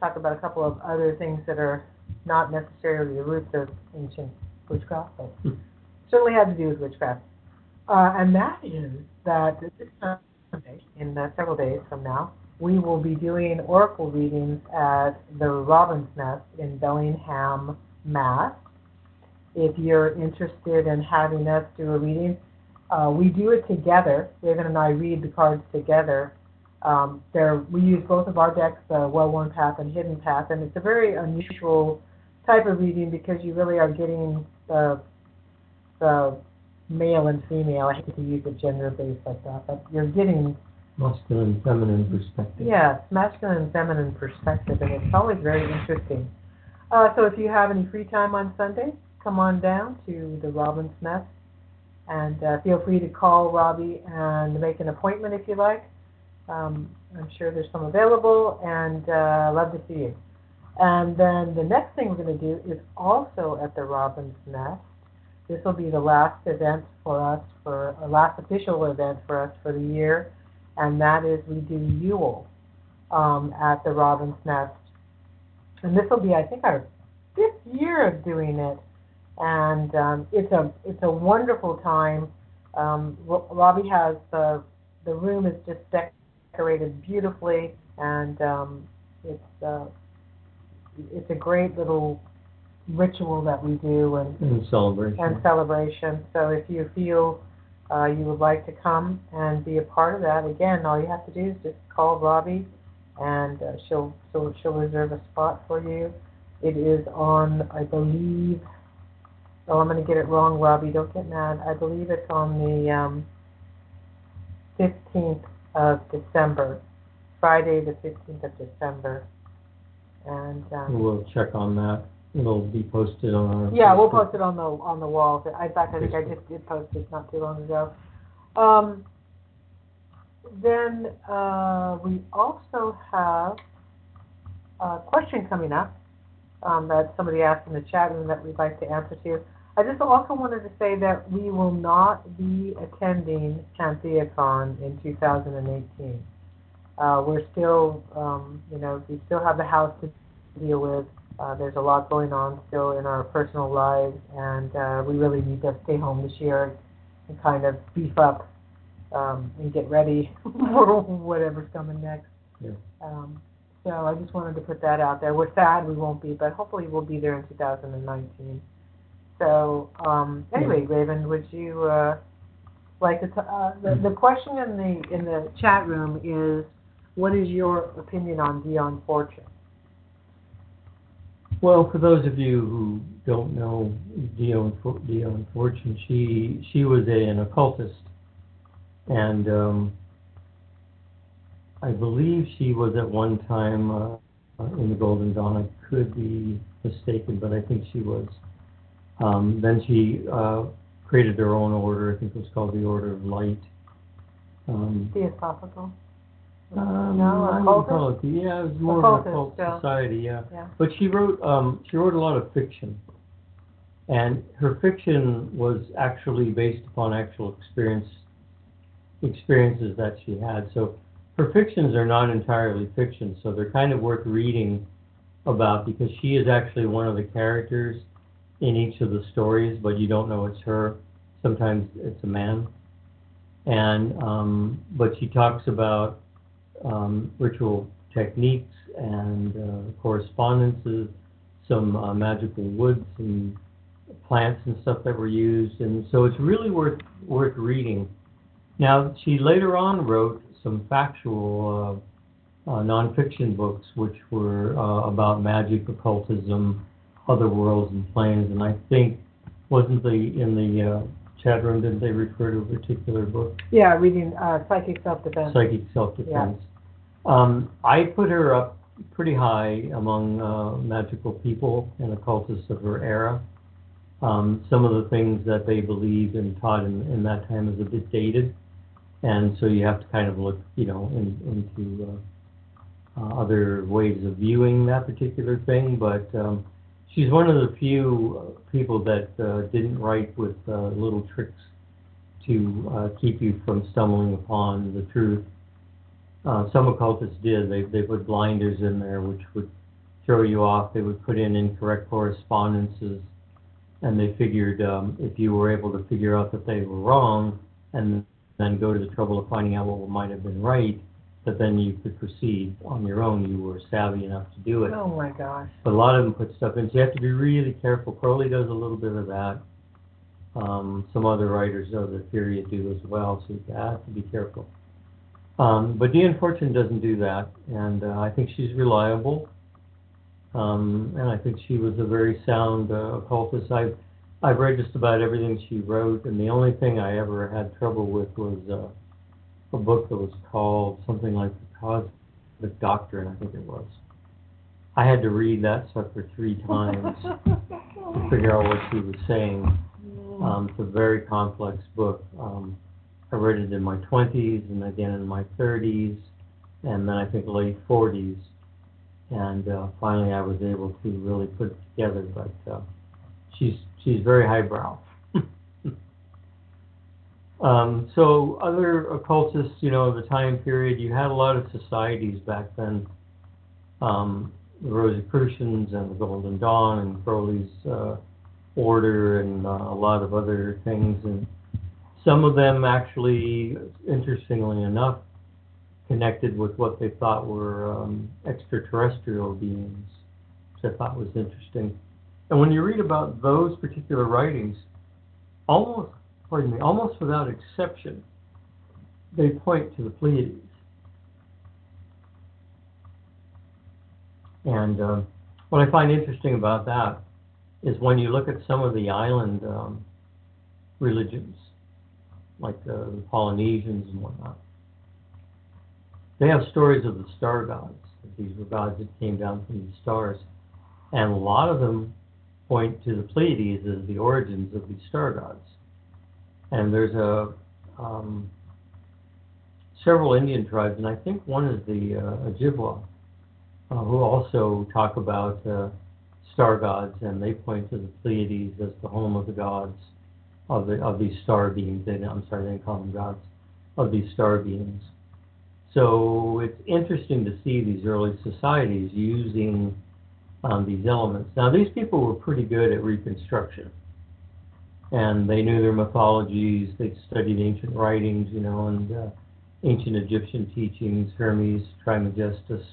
[SPEAKER 2] talk about a couple of other things that are not necessarily the roots of ancient witchcraft, but
[SPEAKER 3] Hmm.
[SPEAKER 2] certainly had to do with witchcraft. Uh, and that is that this Sunday, in uh, several days from now, we will be doing oracle readings at the Robin's Nest in Bellingham, Mass. If you're interested in having us do a reading, uh, we do it together. Raven and I read the cards together. Um, there, we use both of our decks, the Well-Worn Path and Hidden Path, and it's a very unusual type of reading because you really are getting the the male and female. I hate to use it gender based like that, but you're getting
[SPEAKER 3] Masculine, feminine perspective.
[SPEAKER 2] Yes, masculine and feminine perspective, and it's always very interesting. Uh, so if you have any free time on Sunday, come on down to the Robin's Nest, and uh, feel free to call Robbie and make an appointment if you like. Um, I'm sure there's some available, and uh, love to see you. And then the next thing we're going to do is also at the Robin's Nest. This will be the last event for us, for a last official event for us for the year and that is we do Yule um, at the Robin's Nest. And this will be, I think, our fifth year of doing it, and um, it's a it's a wonderful time. Um, Robbie has the the room is just decorated beautifully, and um, it's uh, it's a great little ritual that we do, and
[SPEAKER 3] And celebration.
[SPEAKER 2] and celebration. So if you feel uh, you would like to come and be a part of that, again, all you have to do is just call Robbie, and uh, she'll she'll she'll reserve a spot for you. It is on, I believe. Oh, I'm going to get it wrong, Robbie. Don't get mad. I believe it's on the um, 15th of December, Friday the 15th of December, and. Um,
[SPEAKER 3] We'll check on that. It'll be posted on our.
[SPEAKER 2] yeah, we'll post it on the on the walls. In fact, I think I just did post it not too long ago. Um, then uh, we also have a question coming up um, that somebody asked in the chat room that we'd like to answer to. I just also wanted to say that we will not be attending PantheaCon in 2018. uh, we're still, um, you know, we still have the house to deal with. Uh, there's a lot going on still in our personal lives, and uh, we really need to stay home this year and kind of beef up um, and get ready for whatever's coming next.
[SPEAKER 3] Yeah.
[SPEAKER 2] Um, so I just wanted to put that out there. We're sad we won't be, but hopefully we'll be there in 2019. So um, anyway, Raven, would you uh, like to? T- uh, the, the question in the in the chat room is, what is your opinion on Dion Fortune?
[SPEAKER 3] Well, for those of you who don't know Dion, Dion Fortune, she she was a, an occultist, and um, I believe she was at one time uh, uh, in the Golden Dawn. I could be mistaken, but I think she was. Um, then she uh, created her own order. I think it was called the Order of Light. Um,
[SPEAKER 2] Theosophical.
[SPEAKER 3] um,
[SPEAKER 2] No,
[SPEAKER 3] I wouldn't call it. Yeah, it was more of occult
[SPEAKER 2] yeah.
[SPEAKER 3] society. Yeah.
[SPEAKER 2] Yeah.
[SPEAKER 3] But she wrote um, she wrote a lot of fiction, and her fiction was actually based upon actual experience experiences that she had. So her fictions are not entirely fiction, so they're kind of worth reading about because she is actually one of the characters in each of the stories, but you don't know it's her. Sometimes it's a man, and um, but she talks about um, ritual techniques and uh, correspondences, some uh, magical woods and plants and stuff that were used, and so it's really worth worth reading. Now she later on wrote some factual uh, uh, nonfiction books, which were uh, about magic, occultism, other worlds and planes, and I think wasn't the in the uh, chat room didn't they refer to a particular book?
[SPEAKER 2] Yeah, reading uh, Psychic Self-Defense.
[SPEAKER 3] psychic self-defense. Um, I put her up pretty high among uh, magical people and occultists of her era. Um, some of the things that they believed and taught in, in that time is a bit dated, and so you have to kind of look, you know, in, into uh, uh, other ways of viewing that particular thing. But um, she's one of the few uh, people that uh, didn't write with uh, little tricks to uh, keep you from stumbling upon the truth. Uh, some occultists did. They they put blinders in there, which would throw you off. They would put in incorrect correspondences, and they figured um, if you were able to figure out that they were wrong, and then go to the trouble of finding out what might have been right, that then you could proceed on your own. You were savvy enough to do it.
[SPEAKER 2] Oh my gosh.
[SPEAKER 3] But a lot of them put stuff in, so you have to be really careful. Crowley does a little bit of that. Um, some other writers of the period do as well, so you have to be careful. Um, but Dion Fortune doesn't do that, and uh, I think she's reliable. Um, and I think she was a very sound uh, occultist. I've I've read just about everything she wrote, and the only thing I ever had trouble with was uh, a book that was called something like the Cosmic Doctrine, I think it was. I had to read that sucker three times to figure out what she was saying. Um, it's a very complex book. Um, I read it in my 20s and again in my 30s, and then I think late 40s. And uh, finally, I was able to really put it together. But uh, she's she's very highbrow. Um, so other occultists, you know, of the time period, you had a lot of societies back then. Um, the Rosicrucians and the Golden Dawn and Crowley's uh, Order and uh, a lot of other things. And some of them actually, interestingly enough, connected with what they thought were um, extraterrestrial beings, which I thought was interesting. And when you read about those particular writings, almost, pardon me, almost without exception, they point to the Pleiades. And um, what I find interesting about that is when you look at some of the island um, religions, like uh, the Polynesians and whatnot, they have stories of the star gods. These were gods that came down from the stars. And a lot of them point to the Pleiades as the origins of these star gods. And there's a um, several Indian tribes, and I think one is the uh, Ojibwa, uh, who also talk about uh, star gods, and they point to the Pleiades as the home of the gods of the of these star beings. They, I'm sorry, they call them gods of these star beings. So it's interesting to see these early societies using um, these elements. Now, these people were pretty good at reconstruction, and they knew their mythologies. They studied ancient writings, you know, and uh, ancient Egyptian teachings, Hermes, Trismegistus,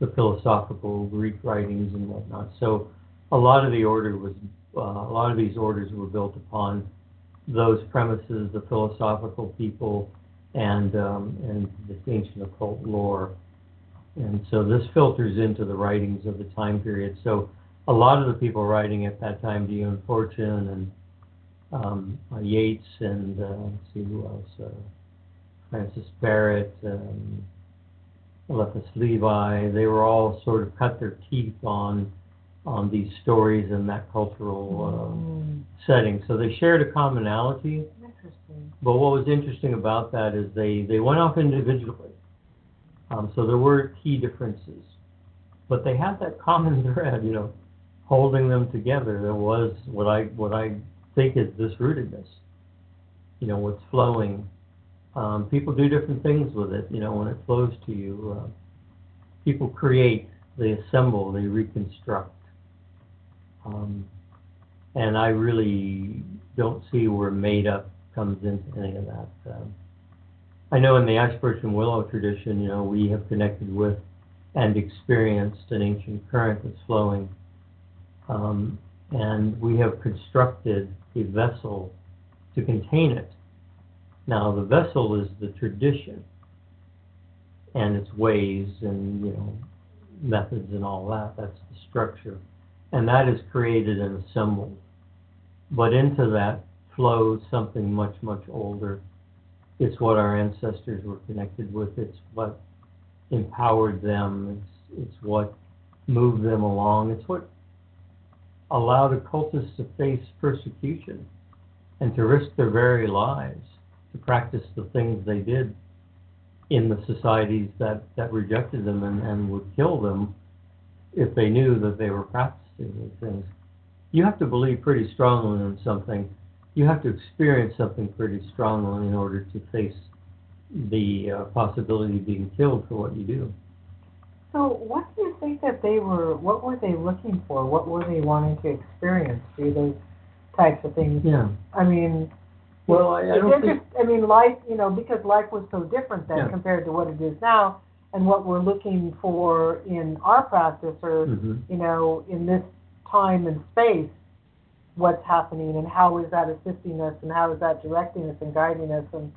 [SPEAKER 3] the philosophical Greek writings, and whatnot. So, a lot of the order was, uh, a lot of these orders were built upon those premises, the philosophical people, and um, and this ancient occult lore. And so this filters into the writings of the time period. So a lot of the people writing at that time, Dion Fortune and um, uh, Yeats and uh, let's see who else, uh, Francis Barrett, um, Eliphas Levi, they were all sort of cut their teeth on on these stories and that cultural uh,
[SPEAKER 2] Mm,
[SPEAKER 3] setting. So they shared a commonality.
[SPEAKER 2] interesting.
[SPEAKER 3] But what was interesting about that is they, they went off individually. Um, so there were key differences. But they had that common thread, you know, holding them together. There was what I what I think is this rootedness. You know, what's flowing. Um, people do different things with it, you know, when it flows to you. Uh, people create, they assemble, they reconstruct. Um, and I really don't see where made up comes into any of that. Um, I know in the ash and willow tradition, you know, we have connected with and experienced an ancient current that's flowing, um, and we have constructed a vessel to contain it. Now, the vessel is the tradition and its ways and you know methods and all that. That's the structure, and that is created and assembled. But into that flows something much, much older. It's what our ancestors were connected with. It's what empowered them. It's, it's what moved them along. It's what allowed occultists to face persecution and to risk their very lives to practice the things they did in the societies that, that rejected them and, and would kill them if they knew that they were practicing these things. You have to believe pretty strongly in something. You have to experience something pretty strongly in order to face the uh, possibility of being killed for what you do.
[SPEAKER 2] So, what do you think that they were? What were they looking for? What were they wanting to experience through those types of things?
[SPEAKER 3] Yeah.
[SPEAKER 2] I mean,
[SPEAKER 3] Well, I, I don't think.
[SPEAKER 2] I mean, life. You know, because life was so different then
[SPEAKER 3] Yeah.
[SPEAKER 2] compared to what it is now, and what we're looking for in our practice, or
[SPEAKER 3] Mhm.
[SPEAKER 2] you know, in this time and space, what's happening, and how is that assisting us, and how is that directing us and guiding us, and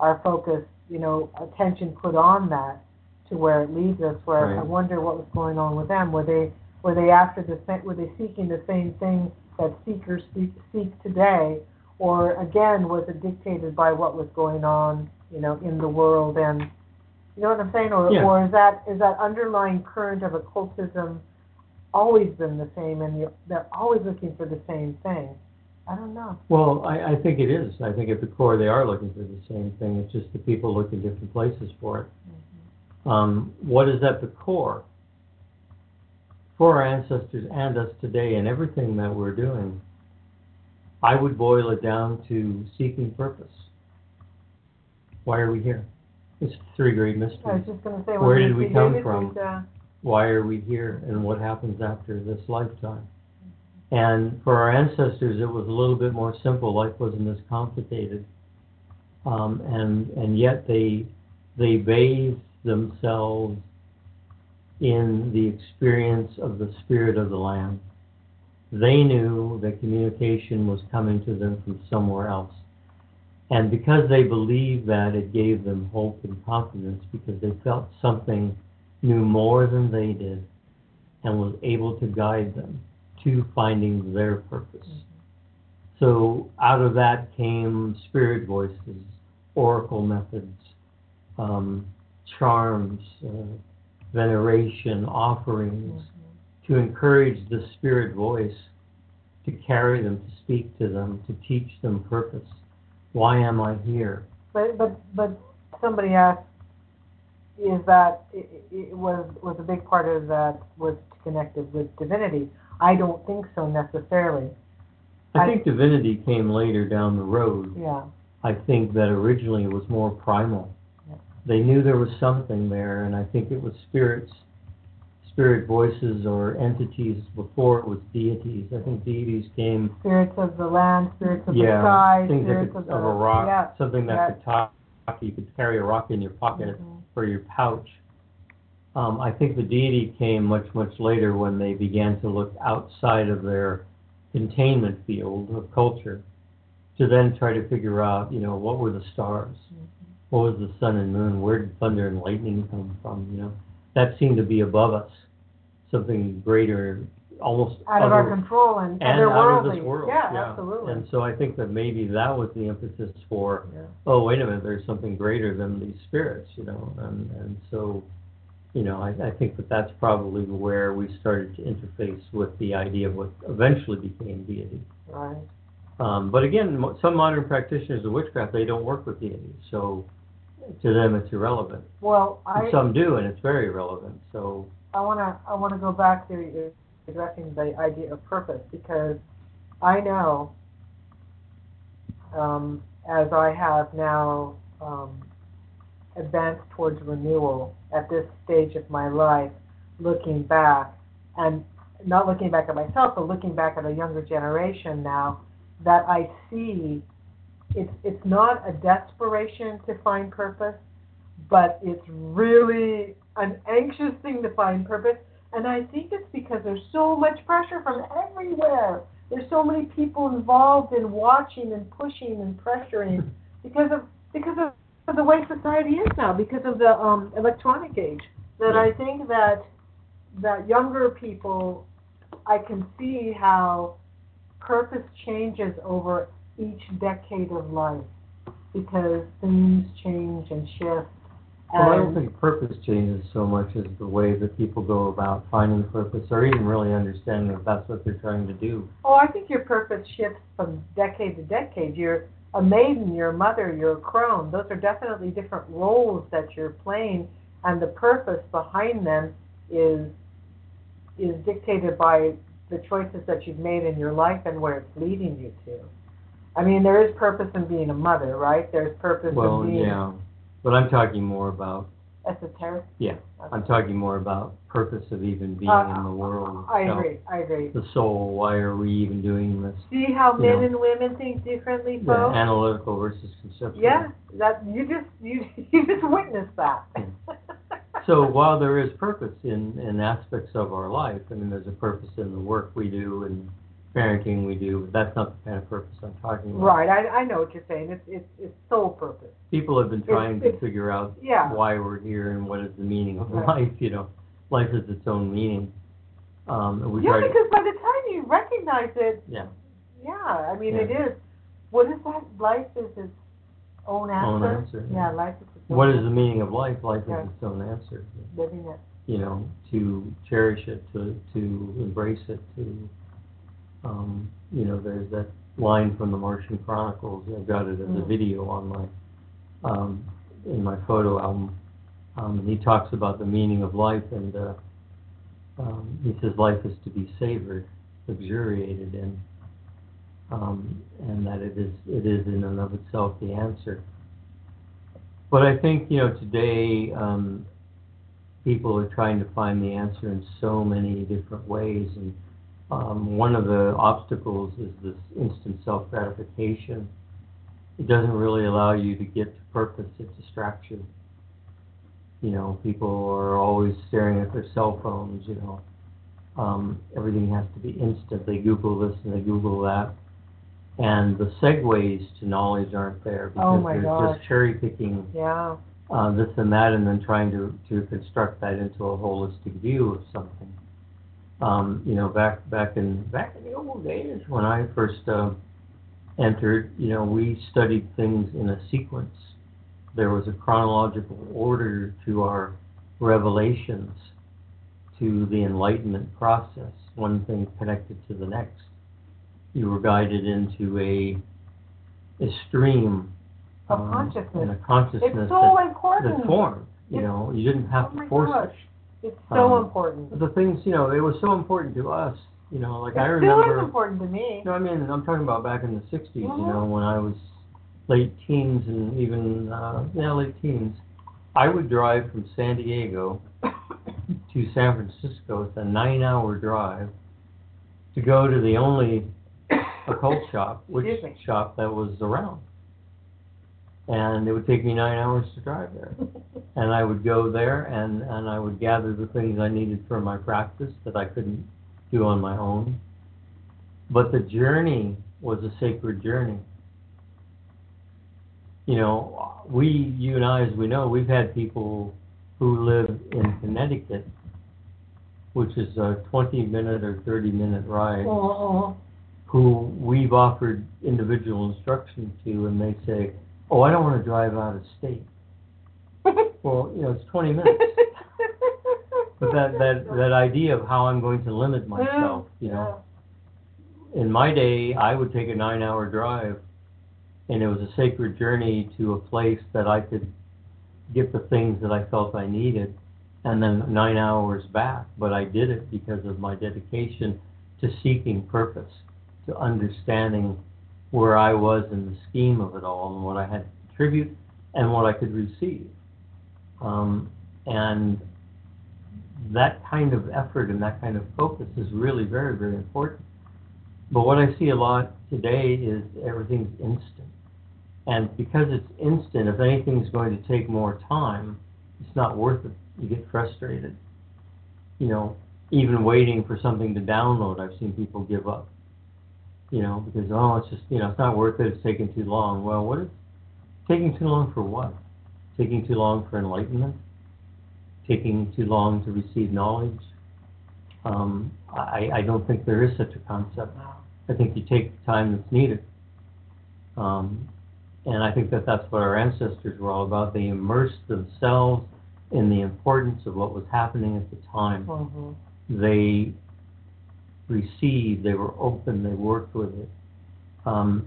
[SPEAKER 2] our focus, you know, attention put on that to where it leads us. Where I wonder what was going on with them. Were they were they after the same? Were they seeking the same thing that seekers seek, seek today, or again was it dictated by what was going on, you know, in the world and you know what I'm saying, or
[SPEAKER 3] Yeah.
[SPEAKER 2] or is that is that underlying current of occultism always been the same, and they're always looking for the same thing? I don't know.
[SPEAKER 3] Well, I, I think it is. I think at the core they are looking for the same thing. It's just the people look in different places for it. Mm. Um, what is at the core for our ancestors and us today and everything that we're doing? I would boil it down to seeking purpose. Why are we here? It's three great
[SPEAKER 2] I was
[SPEAKER 3] mysteries.
[SPEAKER 2] just going to say,
[SPEAKER 3] Where did we come from?
[SPEAKER 2] uh,
[SPEAKER 3] Why are we here and what happens after this lifetime? And for our ancestors, it was a little bit more simple. Life wasn't as complicated. Um, and, and yet they, they bathed themselves in the experience of the spirit of the land. They knew that communication was coming to them from somewhere else. And because they believed that, it gave them hope and confidence because they felt something knew more than they did and was able to guide them to finding their purpose. So out of that came spirit voices, oracle methods, um, charms, uh, veneration, offerings, to encourage the spirit voice to carry them, to speak to them, to teach them purpose. Why am I here?
[SPEAKER 2] But but but somebody asked, is that it, it was was a big part of that was connected with divinity? I don't think so necessarily.
[SPEAKER 3] I
[SPEAKER 2] I-
[SPEAKER 3] think divinity came later down the road.
[SPEAKER 2] Yeah.
[SPEAKER 3] I think that originally it was more primal. They knew there was something there, and I think it was spirits, spirit voices or entities before it was deities. I think deities came,
[SPEAKER 2] Spirits of the land, spirits of the
[SPEAKER 3] yeah,
[SPEAKER 2] sky,
[SPEAKER 3] things
[SPEAKER 2] spirits
[SPEAKER 3] could,
[SPEAKER 2] of the
[SPEAKER 3] of a rock,
[SPEAKER 2] Yeah.
[SPEAKER 3] something that
[SPEAKER 2] yeah.
[SPEAKER 3] could talk. You could carry a rock in your pocket
[SPEAKER 2] Mhm.
[SPEAKER 3] or your pouch. Um, I think the deity came much, much later when they began to look outside of their containment field of culture to then try to figure out, you know, what were the stars? What was the sun and moon? Where did thunder and lightning come from? You know, that seemed to be above us, something greater, almost
[SPEAKER 2] Out of our control and,
[SPEAKER 3] and out of
[SPEAKER 2] otherworldly.
[SPEAKER 3] this world.
[SPEAKER 2] Yeah, absolutely.
[SPEAKER 3] And so I think that maybe that was the emphasis for
[SPEAKER 2] yeah.
[SPEAKER 3] oh wait a minute, there's something greater than these spirits, you know, and and so, you know, I, I think that that's probably where we started to interface with the idea of what eventually became deity.
[SPEAKER 2] Right.
[SPEAKER 3] Um, but again, some modern practitioners of witchcraft they don't work with deities, so to them it's irrelevant.
[SPEAKER 2] Well, I
[SPEAKER 3] some do, and it's very relevant. So
[SPEAKER 2] I wanna I wanna go back to you addressing the idea of purpose because I know um, as I have now um, advanced towards renewal at this stage of my life, looking back and not looking back at myself, but looking back at a younger generation now, that I see it's it's not a desperation to find purpose, but it's really an anxious thing to find purpose. And I think it's because there's so much pressure from everywhere. There's so many people involved in watching and pushing and pressuring because of because of, the way society is now, because of the um, electronic age. That I think that that younger people, I can see how purpose changes over each decade of life because things change and shift.
[SPEAKER 3] well, I don't think purpose changes so much as the way that people go about finding purpose, or even really understanding if that's what they're trying to do.
[SPEAKER 2] Oh, I think your purpose shifts from decade to decade. You're a maiden, you're a mother, you're a crone. Those are definitely different roles that you're playing, and the purpose behind them is is dictated by the choices that you've made in your life and where it's leading you to. I mean, there is purpose in being a mother, right? There's purpose
[SPEAKER 3] Well,
[SPEAKER 2] in being Well,
[SPEAKER 3] yeah, but I'm talking more about
[SPEAKER 2] esoteric.
[SPEAKER 3] Yeah, I'm talking more about purpose of even being
[SPEAKER 2] Uh,
[SPEAKER 3] in the world.
[SPEAKER 2] I
[SPEAKER 3] itself.
[SPEAKER 2] agree. I agree.
[SPEAKER 3] The soul. Why are we even doing this?
[SPEAKER 2] See how
[SPEAKER 3] You
[SPEAKER 2] men
[SPEAKER 3] know.
[SPEAKER 2] and women think differently,
[SPEAKER 3] The
[SPEAKER 2] folks.
[SPEAKER 3] analytical versus conceptual.
[SPEAKER 2] Yeah, that you just you you just witnessed that.
[SPEAKER 3] So while there is purpose in in aspects of our life, I mean, there's a purpose in the work we do and parenting we do, but that's not the kind of purpose I'm talking about.
[SPEAKER 2] right, I I know what you're saying. It's it's it's soul purpose.
[SPEAKER 3] People have been
[SPEAKER 2] It's-
[SPEAKER 3] trying to
[SPEAKER 2] it's-
[SPEAKER 3] figure out
[SPEAKER 2] Yeah.
[SPEAKER 3] why we're here and what is the meaning of
[SPEAKER 2] Right.
[SPEAKER 3] life. You know, life has its own meaning. Um, and we
[SPEAKER 2] Yeah,
[SPEAKER 3] try to,
[SPEAKER 2] because by the time you recognize it,
[SPEAKER 3] yeah.
[SPEAKER 2] yeah, I mean it is. What is that? Life is its own answer.
[SPEAKER 3] Own answer,
[SPEAKER 2] Yeah,
[SPEAKER 3] yeah.
[SPEAKER 2] life is its own
[SPEAKER 3] What is the meaning of life? Life
[SPEAKER 2] Yeah.
[SPEAKER 3] is its own answer.
[SPEAKER 2] living it?
[SPEAKER 3] You know, to cherish it, to to embrace it, to um, you know, there's that line from the Martian Chronicles. I've got it as a
[SPEAKER 2] Mm.
[SPEAKER 3] video on my um, in my photo album. Um, and he talks about the meaning of life, and uh, um, he says life is to be savored, luxuriated in, um, and that it is it is in and of itself the answer. But I think you know today um, people are trying to find the answer in so many different ways, and um, one of the obstacles is this instant self gratification. It doesn't really allow you to get to purpose; it distracts you. You know, people are always staring at their cell phones. You know, um, everything has to be instant. They Google this and they Google that, and the segues to knowledge aren't there because
[SPEAKER 2] Oh
[SPEAKER 3] they're
[SPEAKER 2] gosh.
[SPEAKER 3] just cherry picking
[SPEAKER 2] Yeah.
[SPEAKER 3] uh, this and that, and then trying to, to construct that into a holistic view of something. Um, you know, back back in back in the old days when I first uh, entered, you know, we studied things in a sequence. There was a chronological order to our revelations, to the enlightenment process. One thing connected to the next. You were guided into a a stream
[SPEAKER 2] Of
[SPEAKER 3] um,
[SPEAKER 2] consciousness.
[SPEAKER 3] and a consciousness
[SPEAKER 2] It's so
[SPEAKER 3] that,
[SPEAKER 2] important.
[SPEAKER 3] that formed. You
[SPEAKER 2] It's-
[SPEAKER 3] know, you didn't have
[SPEAKER 2] oh
[SPEAKER 3] to force
[SPEAKER 2] gosh.
[SPEAKER 3] it.
[SPEAKER 2] It's so
[SPEAKER 3] Um,
[SPEAKER 2] important.
[SPEAKER 3] The things, you know, it was so important to us. You know, like
[SPEAKER 2] it
[SPEAKER 3] I
[SPEAKER 2] still
[SPEAKER 3] remember.
[SPEAKER 2] is important to me.
[SPEAKER 3] No, I mean, I'm talking about back in the '60s. You
[SPEAKER 2] Mhm.
[SPEAKER 3] know, when I was late teens and even uh, yeah, late teens. I would drive from San Diego to San Francisco. It's a nine-hour drive to go to the only occult shop, which shop that was around. And it would take me nine hours to drive there. And I would go there and, and I would gather the things I needed for my practice that I couldn't do on my own. But the journey was a sacred journey. You know, we, you and I, as we know, we've had people who live in Connecticut, which is a 20 minute or 30 minute ride,
[SPEAKER 2] Uh-uh.
[SPEAKER 3] who we've offered individual instruction to, and they say, Oh, I don't want to drive out of state. Well, you know, it's 20 minutes. But that, that, that idea of how I'm going to limit myself, you know. In my day, I would take a nine hour drive, and it was a sacred journey to a place that I could get the things that I felt I needed, and then nine hours back. But I did it because of my dedication to seeking purpose, to understanding where I was in the scheme of it all, and what I had to contribute, and what I could receive. Um, and that kind of effort and that kind of focus is really very, very important. But what I see a lot today is everything's instant. And because it's instant, if anything's going to take more time, it's not worth it. You get frustrated. You know, even waiting for something to download, I've seen people give up. You know, because, oh, it's just, you know, it's not worth it, it's taking too long. Well, what is taking too long for what? Taking too long for enlightenment? taking too long to receive knowledge. Um, I, I don't think there is such a concept. I think you take the time that's needed. Um, and I think that that's what our ancestors were all about. They immersed themselves in the importance of what was happening at the time.
[SPEAKER 2] Mhm.
[SPEAKER 3] They received, they were open, they worked with it. Um,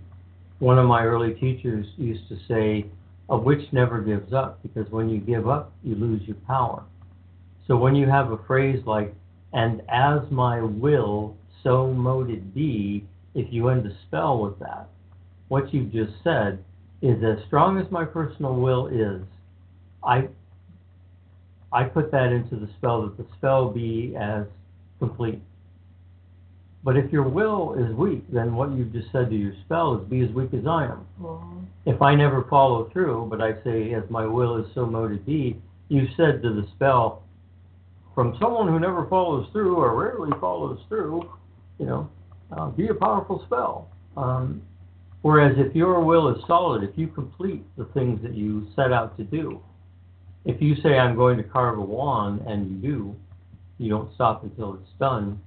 [SPEAKER 3] one of my early teachers used to say, a witch never gives up because when you give up, you lose your power. So when you have a phrase like, and as my will, so mote it be, if you end a spell with that, what you've just said is as strong as my personal will is, I I put that into the spell that the spell be as complete. But if your will is weak, then what you've just said to your spell is be as weak as I am.
[SPEAKER 2] Mhm.
[SPEAKER 3] If I never follow through, but I say, as my will is so mote be, you said to the spell, from someone who never follows through or rarely follows through, you know, uh, be a powerful spell. Um, whereas if your will is solid, if you complete the things that you set out to do, if you say, I'm going to carve a wand, and you do, you don't stop until it's done,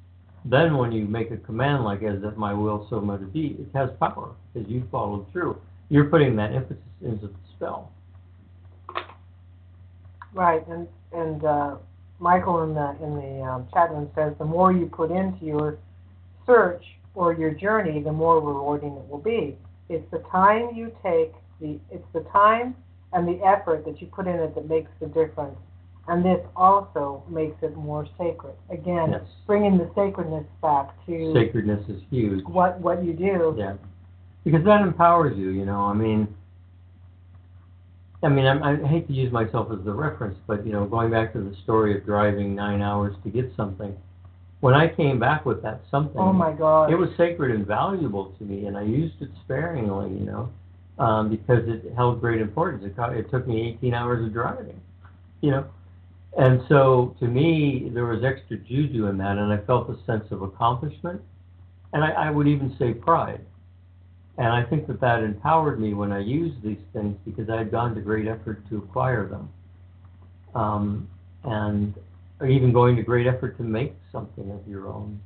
[SPEAKER 3] then when you make a command like as if my will so mote be, it has power because you followed through. You're putting that emphasis into the spell.
[SPEAKER 2] Right, and and uh, Michael in the in the um, chat room says the more you put into your search or your journey, the more rewarding it will be. It's the time you take, the it's the time and the effort that you put in it that makes the difference, and this also makes it more sacred. Again,
[SPEAKER 3] Yes.
[SPEAKER 2] bringing the sacredness back to
[SPEAKER 3] Sacredness is huge.
[SPEAKER 2] what what you do.
[SPEAKER 3] Yeah, because that empowers you. You know, I mean, I mean, I, I hate to use myself as the reference, but you know, going back to the story of driving nine hours to get something, when I came back with that something,
[SPEAKER 2] Oh my God!
[SPEAKER 3] it was sacred and valuable to me, and I used it sparingly. You know, um, because it held great importance. It, it took me 18 hours of driving. You know. And so, to me, there was extra juju in that, and I felt a sense of accomplishment, and I, I would even say pride. And I think that that empowered me when I used these things because I had gone to great effort to acquire them. Um, and even going to great effort to make something of your own.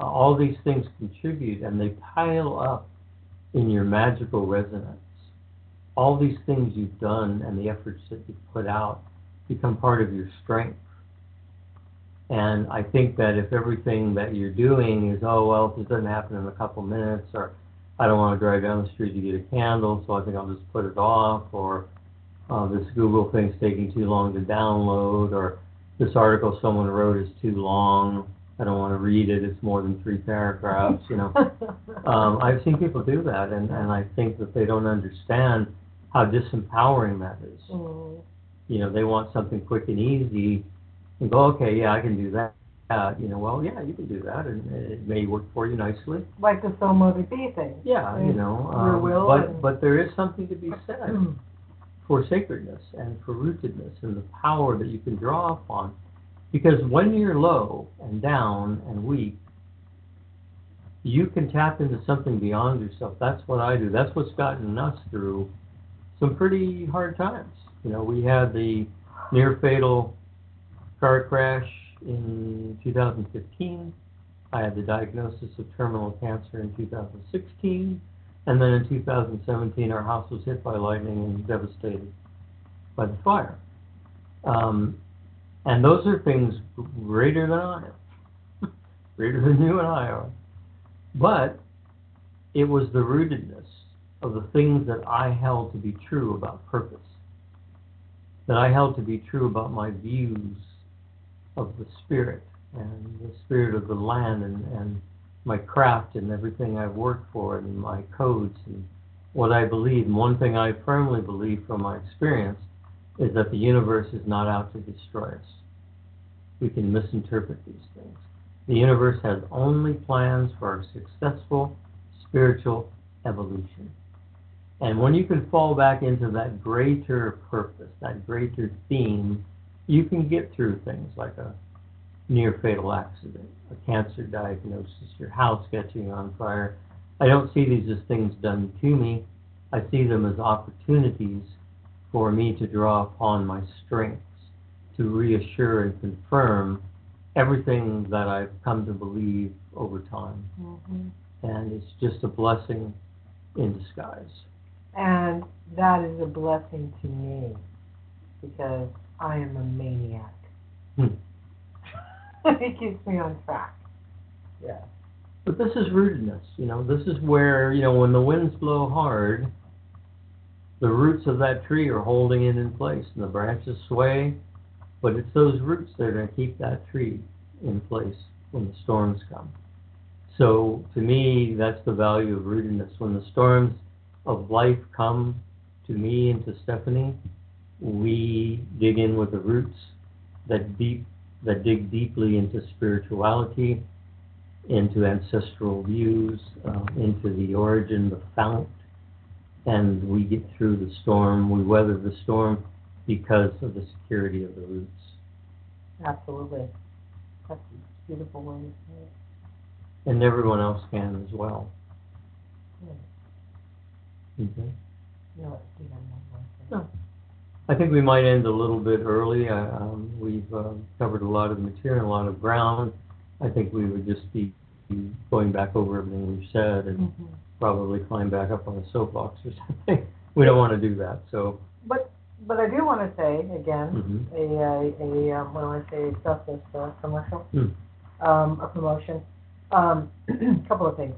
[SPEAKER 3] Uh, all these things contribute and they pile up in your magical resonance. All these things you've done and the efforts that you've put out become part of your strength. And I think that if everything that you're doing is, oh, well, if it doesn't happen in a couple minutes, or I don't want to drive down the street to get a candle, so I think I'll just put it off, or uh, this Google thing's taking too long to download, or this article someone wrote is too long, I don't want to read it, it's more than three paragraphs, you know. Um, I've seen people do that, and, and I think that they don't understand how disempowering that is.
[SPEAKER 2] Mm.
[SPEAKER 3] You know, they want something quick and easy, and go, okay, yeah, I can do that. Uh, you know, well, yeah, you can do that, and it may work for you nicely.
[SPEAKER 2] Like the so motor be thing.
[SPEAKER 3] Yeah, you know, um,
[SPEAKER 2] will
[SPEAKER 3] but
[SPEAKER 2] and-
[SPEAKER 3] but there is something to be said for sacredness and for rootedness and the power that you can draw upon. Because when you're low and down and weak, you can tap into something beyond yourself. That's what I do. That's what's gotten us through some pretty hard times. You know, we had the near fatal car crash in 2015. I had the diagnosis of terminal cancer in 2016. And then in 2017, our house was hit by lightning and devastated by the fire. Um, and those are things greater than I am, greater than you and I are. But it was the rootedness of the things that I held to be true about purpose, that I held to be true about my views of the spirit and the spirit of the land and, and my craft and everything I've worked for and my codes and what I believe. And one thing I firmly believe from my experience is that the universe is not out to destroy us. We can misinterpret these things. The universe has only plans for our successful spiritual evolution. And when you can fall back into that greater purpose, that greater theme, you can get through things like a near fatal accident, a cancer diagnosis, your house catching on fire. I don't see these as things done to me. I see them as opportunities for me to draw upon my strengths, to reassure and confirm everything that I've come to believe over time.
[SPEAKER 2] Mhm.
[SPEAKER 3] And it's just a blessing in disguise.
[SPEAKER 2] And that is a blessing to me because I am a maniac.
[SPEAKER 3] Hmm.
[SPEAKER 2] it keeps me on track. Yeah.
[SPEAKER 3] But this is rootedness, you know. This is where, you know, when the winds blow hard, the roots of that tree are holding it in place and the branches sway, but it's those roots that are going to keep that tree in place when the storms come. So to me, that's the value of rootedness. When the storms of life come to me and to Stephanie, we dig in with the roots that deep that dig deeply into spirituality, into ancestral views, um, into the origin, the fount, and we get through the storm. We weather the storm because of the security of the roots.
[SPEAKER 2] Absolutely. That's a beautiful way to say it.
[SPEAKER 3] And everyone else can as well.
[SPEAKER 2] Yeah.
[SPEAKER 3] Okay.
[SPEAKER 2] No, you have one thing.
[SPEAKER 3] No. I think we might end a little bit early. Uh, um, we've uh, covered a lot of material, a lot of ground. I think we would just be be going back over everything we've said and
[SPEAKER 2] Mhm.
[SPEAKER 3] probably climb back up on a soapbox or something. we don't want to do that. So,
[SPEAKER 2] But but I do want to say again
[SPEAKER 3] mhm.
[SPEAKER 2] a a, a um, what do I say selfless uh, commercial
[SPEAKER 3] Hmm.
[SPEAKER 2] um, a promotion. Um, a couple of things.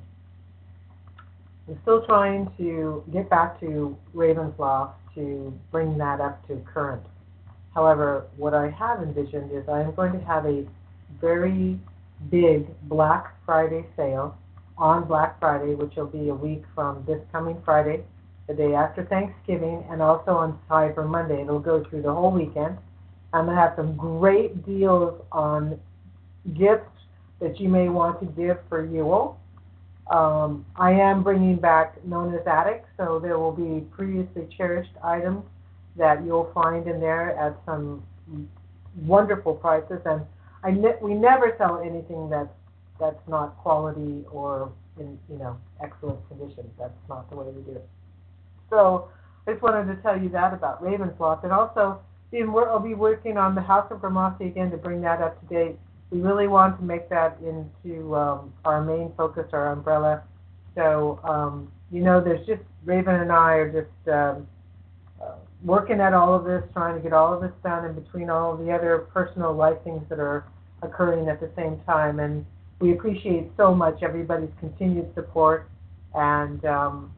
[SPEAKER 2] I'm still trying to get back to Ravensloft to bring that up to current. However, what I have envisioned is I am going to have a very big Black Friday sale on Black Friday, which will be a week from this coming Friday, the day after Thanksgiving, and also on Cyber Monday. It'll go through the whole weekend. I'm going to have some great deals on gifts that you may want to give for Yule. Um, I am bringing back known as Attic, so there will be previously cherished items that you'll find in there at some wonderful prices. And I ne- we never sell anything that's that's not quality or in you know excellent condition. That's not the way we do it. So I just wanted to tell you that about Ravensloft, and also I'll be working on the House of Grimassi again to bring that up to date. We really want to make that into um, our main focus, our umbrella. So um, you know, there's just Raven and I are just um, uh, working at all of this, trying to get all of this done, in between all of the other personal life things that are occurring at the same time. And we appreciate so much everybody's continued support and um,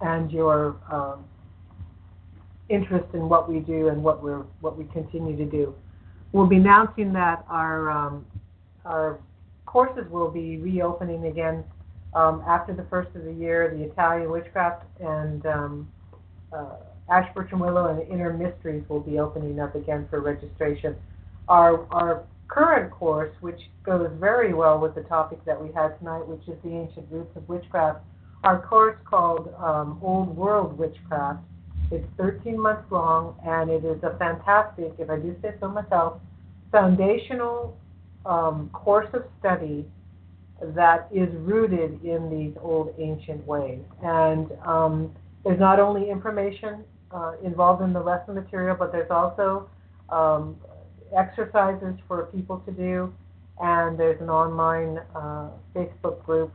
[SPEAKER 2] and your um, interest in what we do and what we're what we continue to do. We'll be announcing that our um, our courses will be reopening again um, after the first of the year. The Italian witchcraft and um, uh, Ash, and Willow and Inner Mysteries will be opening up again for registration. Our, our current course, which goes very well with the topic that we had tonight, which is the ancient roots of witchcraft, our course called um, Old World Witchcraft. It's 13 months long, and it is a fantastic, if I do say so myself, foundational um, course of study that is rooted in these old ancient ways. And um, there's not only information uh, involved in the lesson material, but there's also um, exercises for people to do, and there's an online uh, Facebook group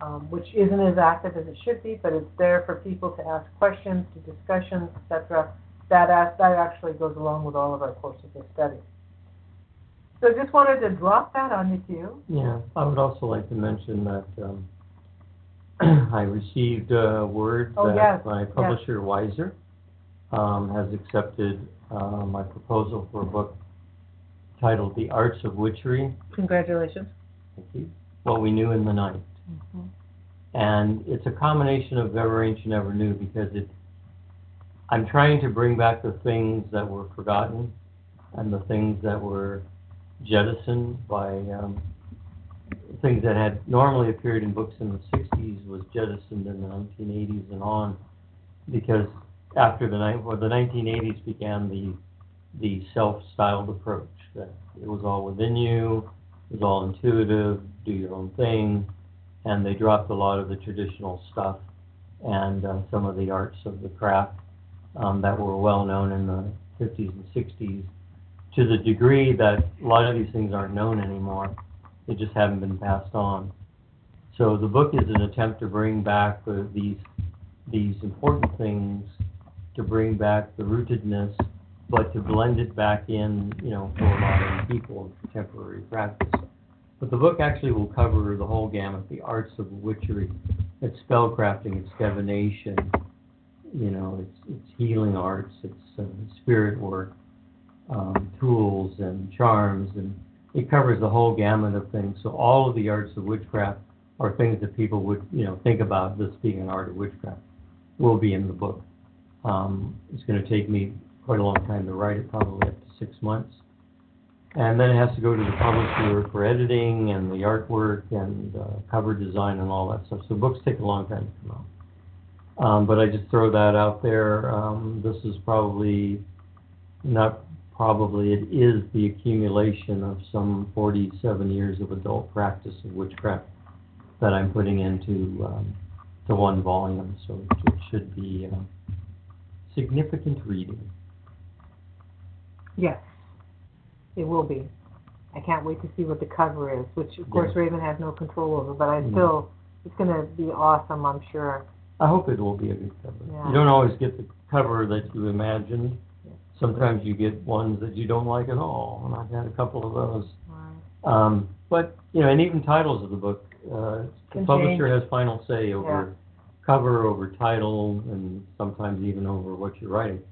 [SPEAKER 2] um, which isn't as active as it should be, but it's there for people to ask questions, to discussions, etc. That as, that actually goes along with all of our courses of study. So just wanted to drop that on you too.
[SPEAKER 3] Yeah, I would also like to mention that um, I received a word
[SPEAKER 2] Oh,
[SPEAKER 3] that
[SPEAKER 2] yes,
[SPEAKER 3] my
[SPEAKER 2] yes.
[SPEAKER 3] publisher Weiser um, has accepted uh, my proposal for a book titled "The Arts of Witchery."
[SPEAKER 2] Congratulations.
[SPEAKER 3] Thank you. What we knew in the night, and it's a combination of ever ancient, ever new because it. I'm trying to bring back the things that were forgotten, and the things that were jettisoned by um, things that had normally appeared in books in the 60s was jettisoned in the 1980s and on because after the well, the 1980s began the the self-styled approach that it was all within you, it was all intuitive, do your own thing, and they dropped a lot of the traditional stuff and uh, some of the arts of the craft um, that were well known in the 50s and 60s to the degree that a lot of these things aren't known anymore. They just haven't been passed on. So the book is an attempt to bring back the, these these important things, to bring back the rootedness, but to blend it back in, you know, for modern people contemporary practice. But the book actually will cover the whole gamut, the arts of witchery. It's spellcrafting, it's divination, you know, it's it's healing arts, it's uh, spirit work, um, tools and charms, and it covers the whole gamut of things. So all of the arts of witchcraft are things that people would, you know, think about this being an art of witchcraft. Will be in the book. Um, it's going to take me quite a long time to write it, probably up to six months. And then it has to go to the publisher for editing and the artwork and uh, cover design and all that stuff. So books take a long time to come out. Um, but I just throw that out there. Um, this is probably not probably it is the accumulation of some 47 years of adult practice of witchcraft that I'm putting into um, to one volume. So it should be uh, significant reading.
[SPEAKER 2] Yes, it will be. I can't wait to see what the cover is, which of course Raven has no control over, but I
[SPEAKER 3] Mhm.
[SPEAKER 2] still, it's gonna be awesome, I'm sure.
[SPEAKER 3] I hope it will be a good cover.
[SPEAKER 2] Yeah.
[SPEAKER 3] You don't always get the cover that you imagined. Sometimes you get ones that you don't like at all, and I've had a couple of those. Um, but you know, and even titles of the book, uh, the publisher
[SPEAKER 2] change.
[SPEAKER 3] has final say over
[SPEAKER 2] Yeah.
[SPEAKER 3] cover, over title, and sometimes even over what you're writing.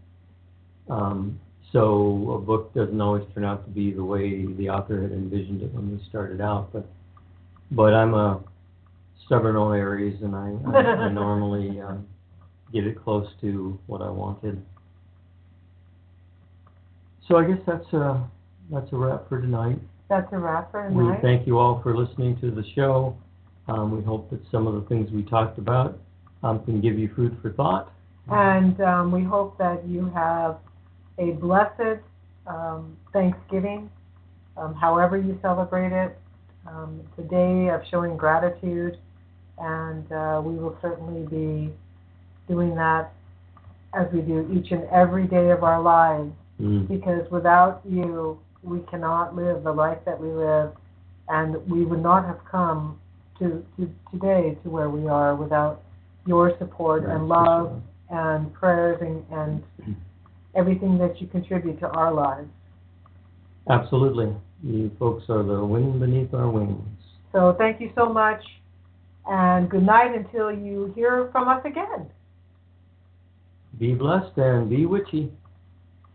[SPEAKER 3] Um, so a book doesn't always turn out to be the way the author had envisioned it when we started out, but but I'm a stubborn old Aries, and I, I, I normally um, get it close to what I wanted. So I guess that's a that's a wrap for tonight.
[SPEAKER 2] That's a wrap for
[SPEAKER 3] We
[SPEAKER 2] tonight.
[SPEAKER 3] thank you all for listening to the show. Um, we hope that some of the things we talked about um, can give you food for thought.
[SPEAKER 2] And um, we hope that you have a blessed um, Thanksgiving, um, however you celebrate it. Um, it's a day of showing gratitude, and uh, we will certainly be doing that as we do each and every day of our lives.
[SPEAKER 3] Mm.
[SPEAKER 2] Because without you, we cannot live the life that we live, and we would not have come to, to today to where we are without your support
[SPEAKER 3] That's
[SPEAKER 2] and love
[SPEAKER 3] sure.
[SPEAKER 2] and prayers and, and everything that you contribute to our lives.
[SPEAKER 3] Absolutely. You folks are the wind beneath our wings.
[SPEAKER 2] So thank you so much, and good night until you hear from us again.
[SPEAKER 3] Be blessed and be witchy.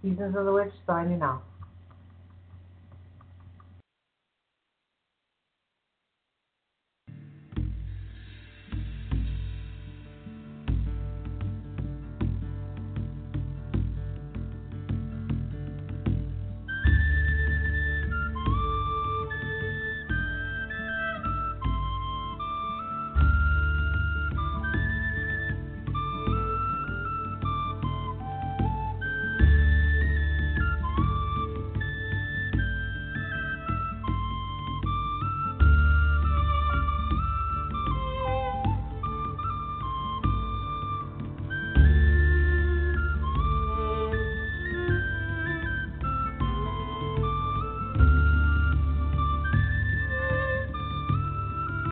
[SPEAKER 2] Seasons of the Witch signing off.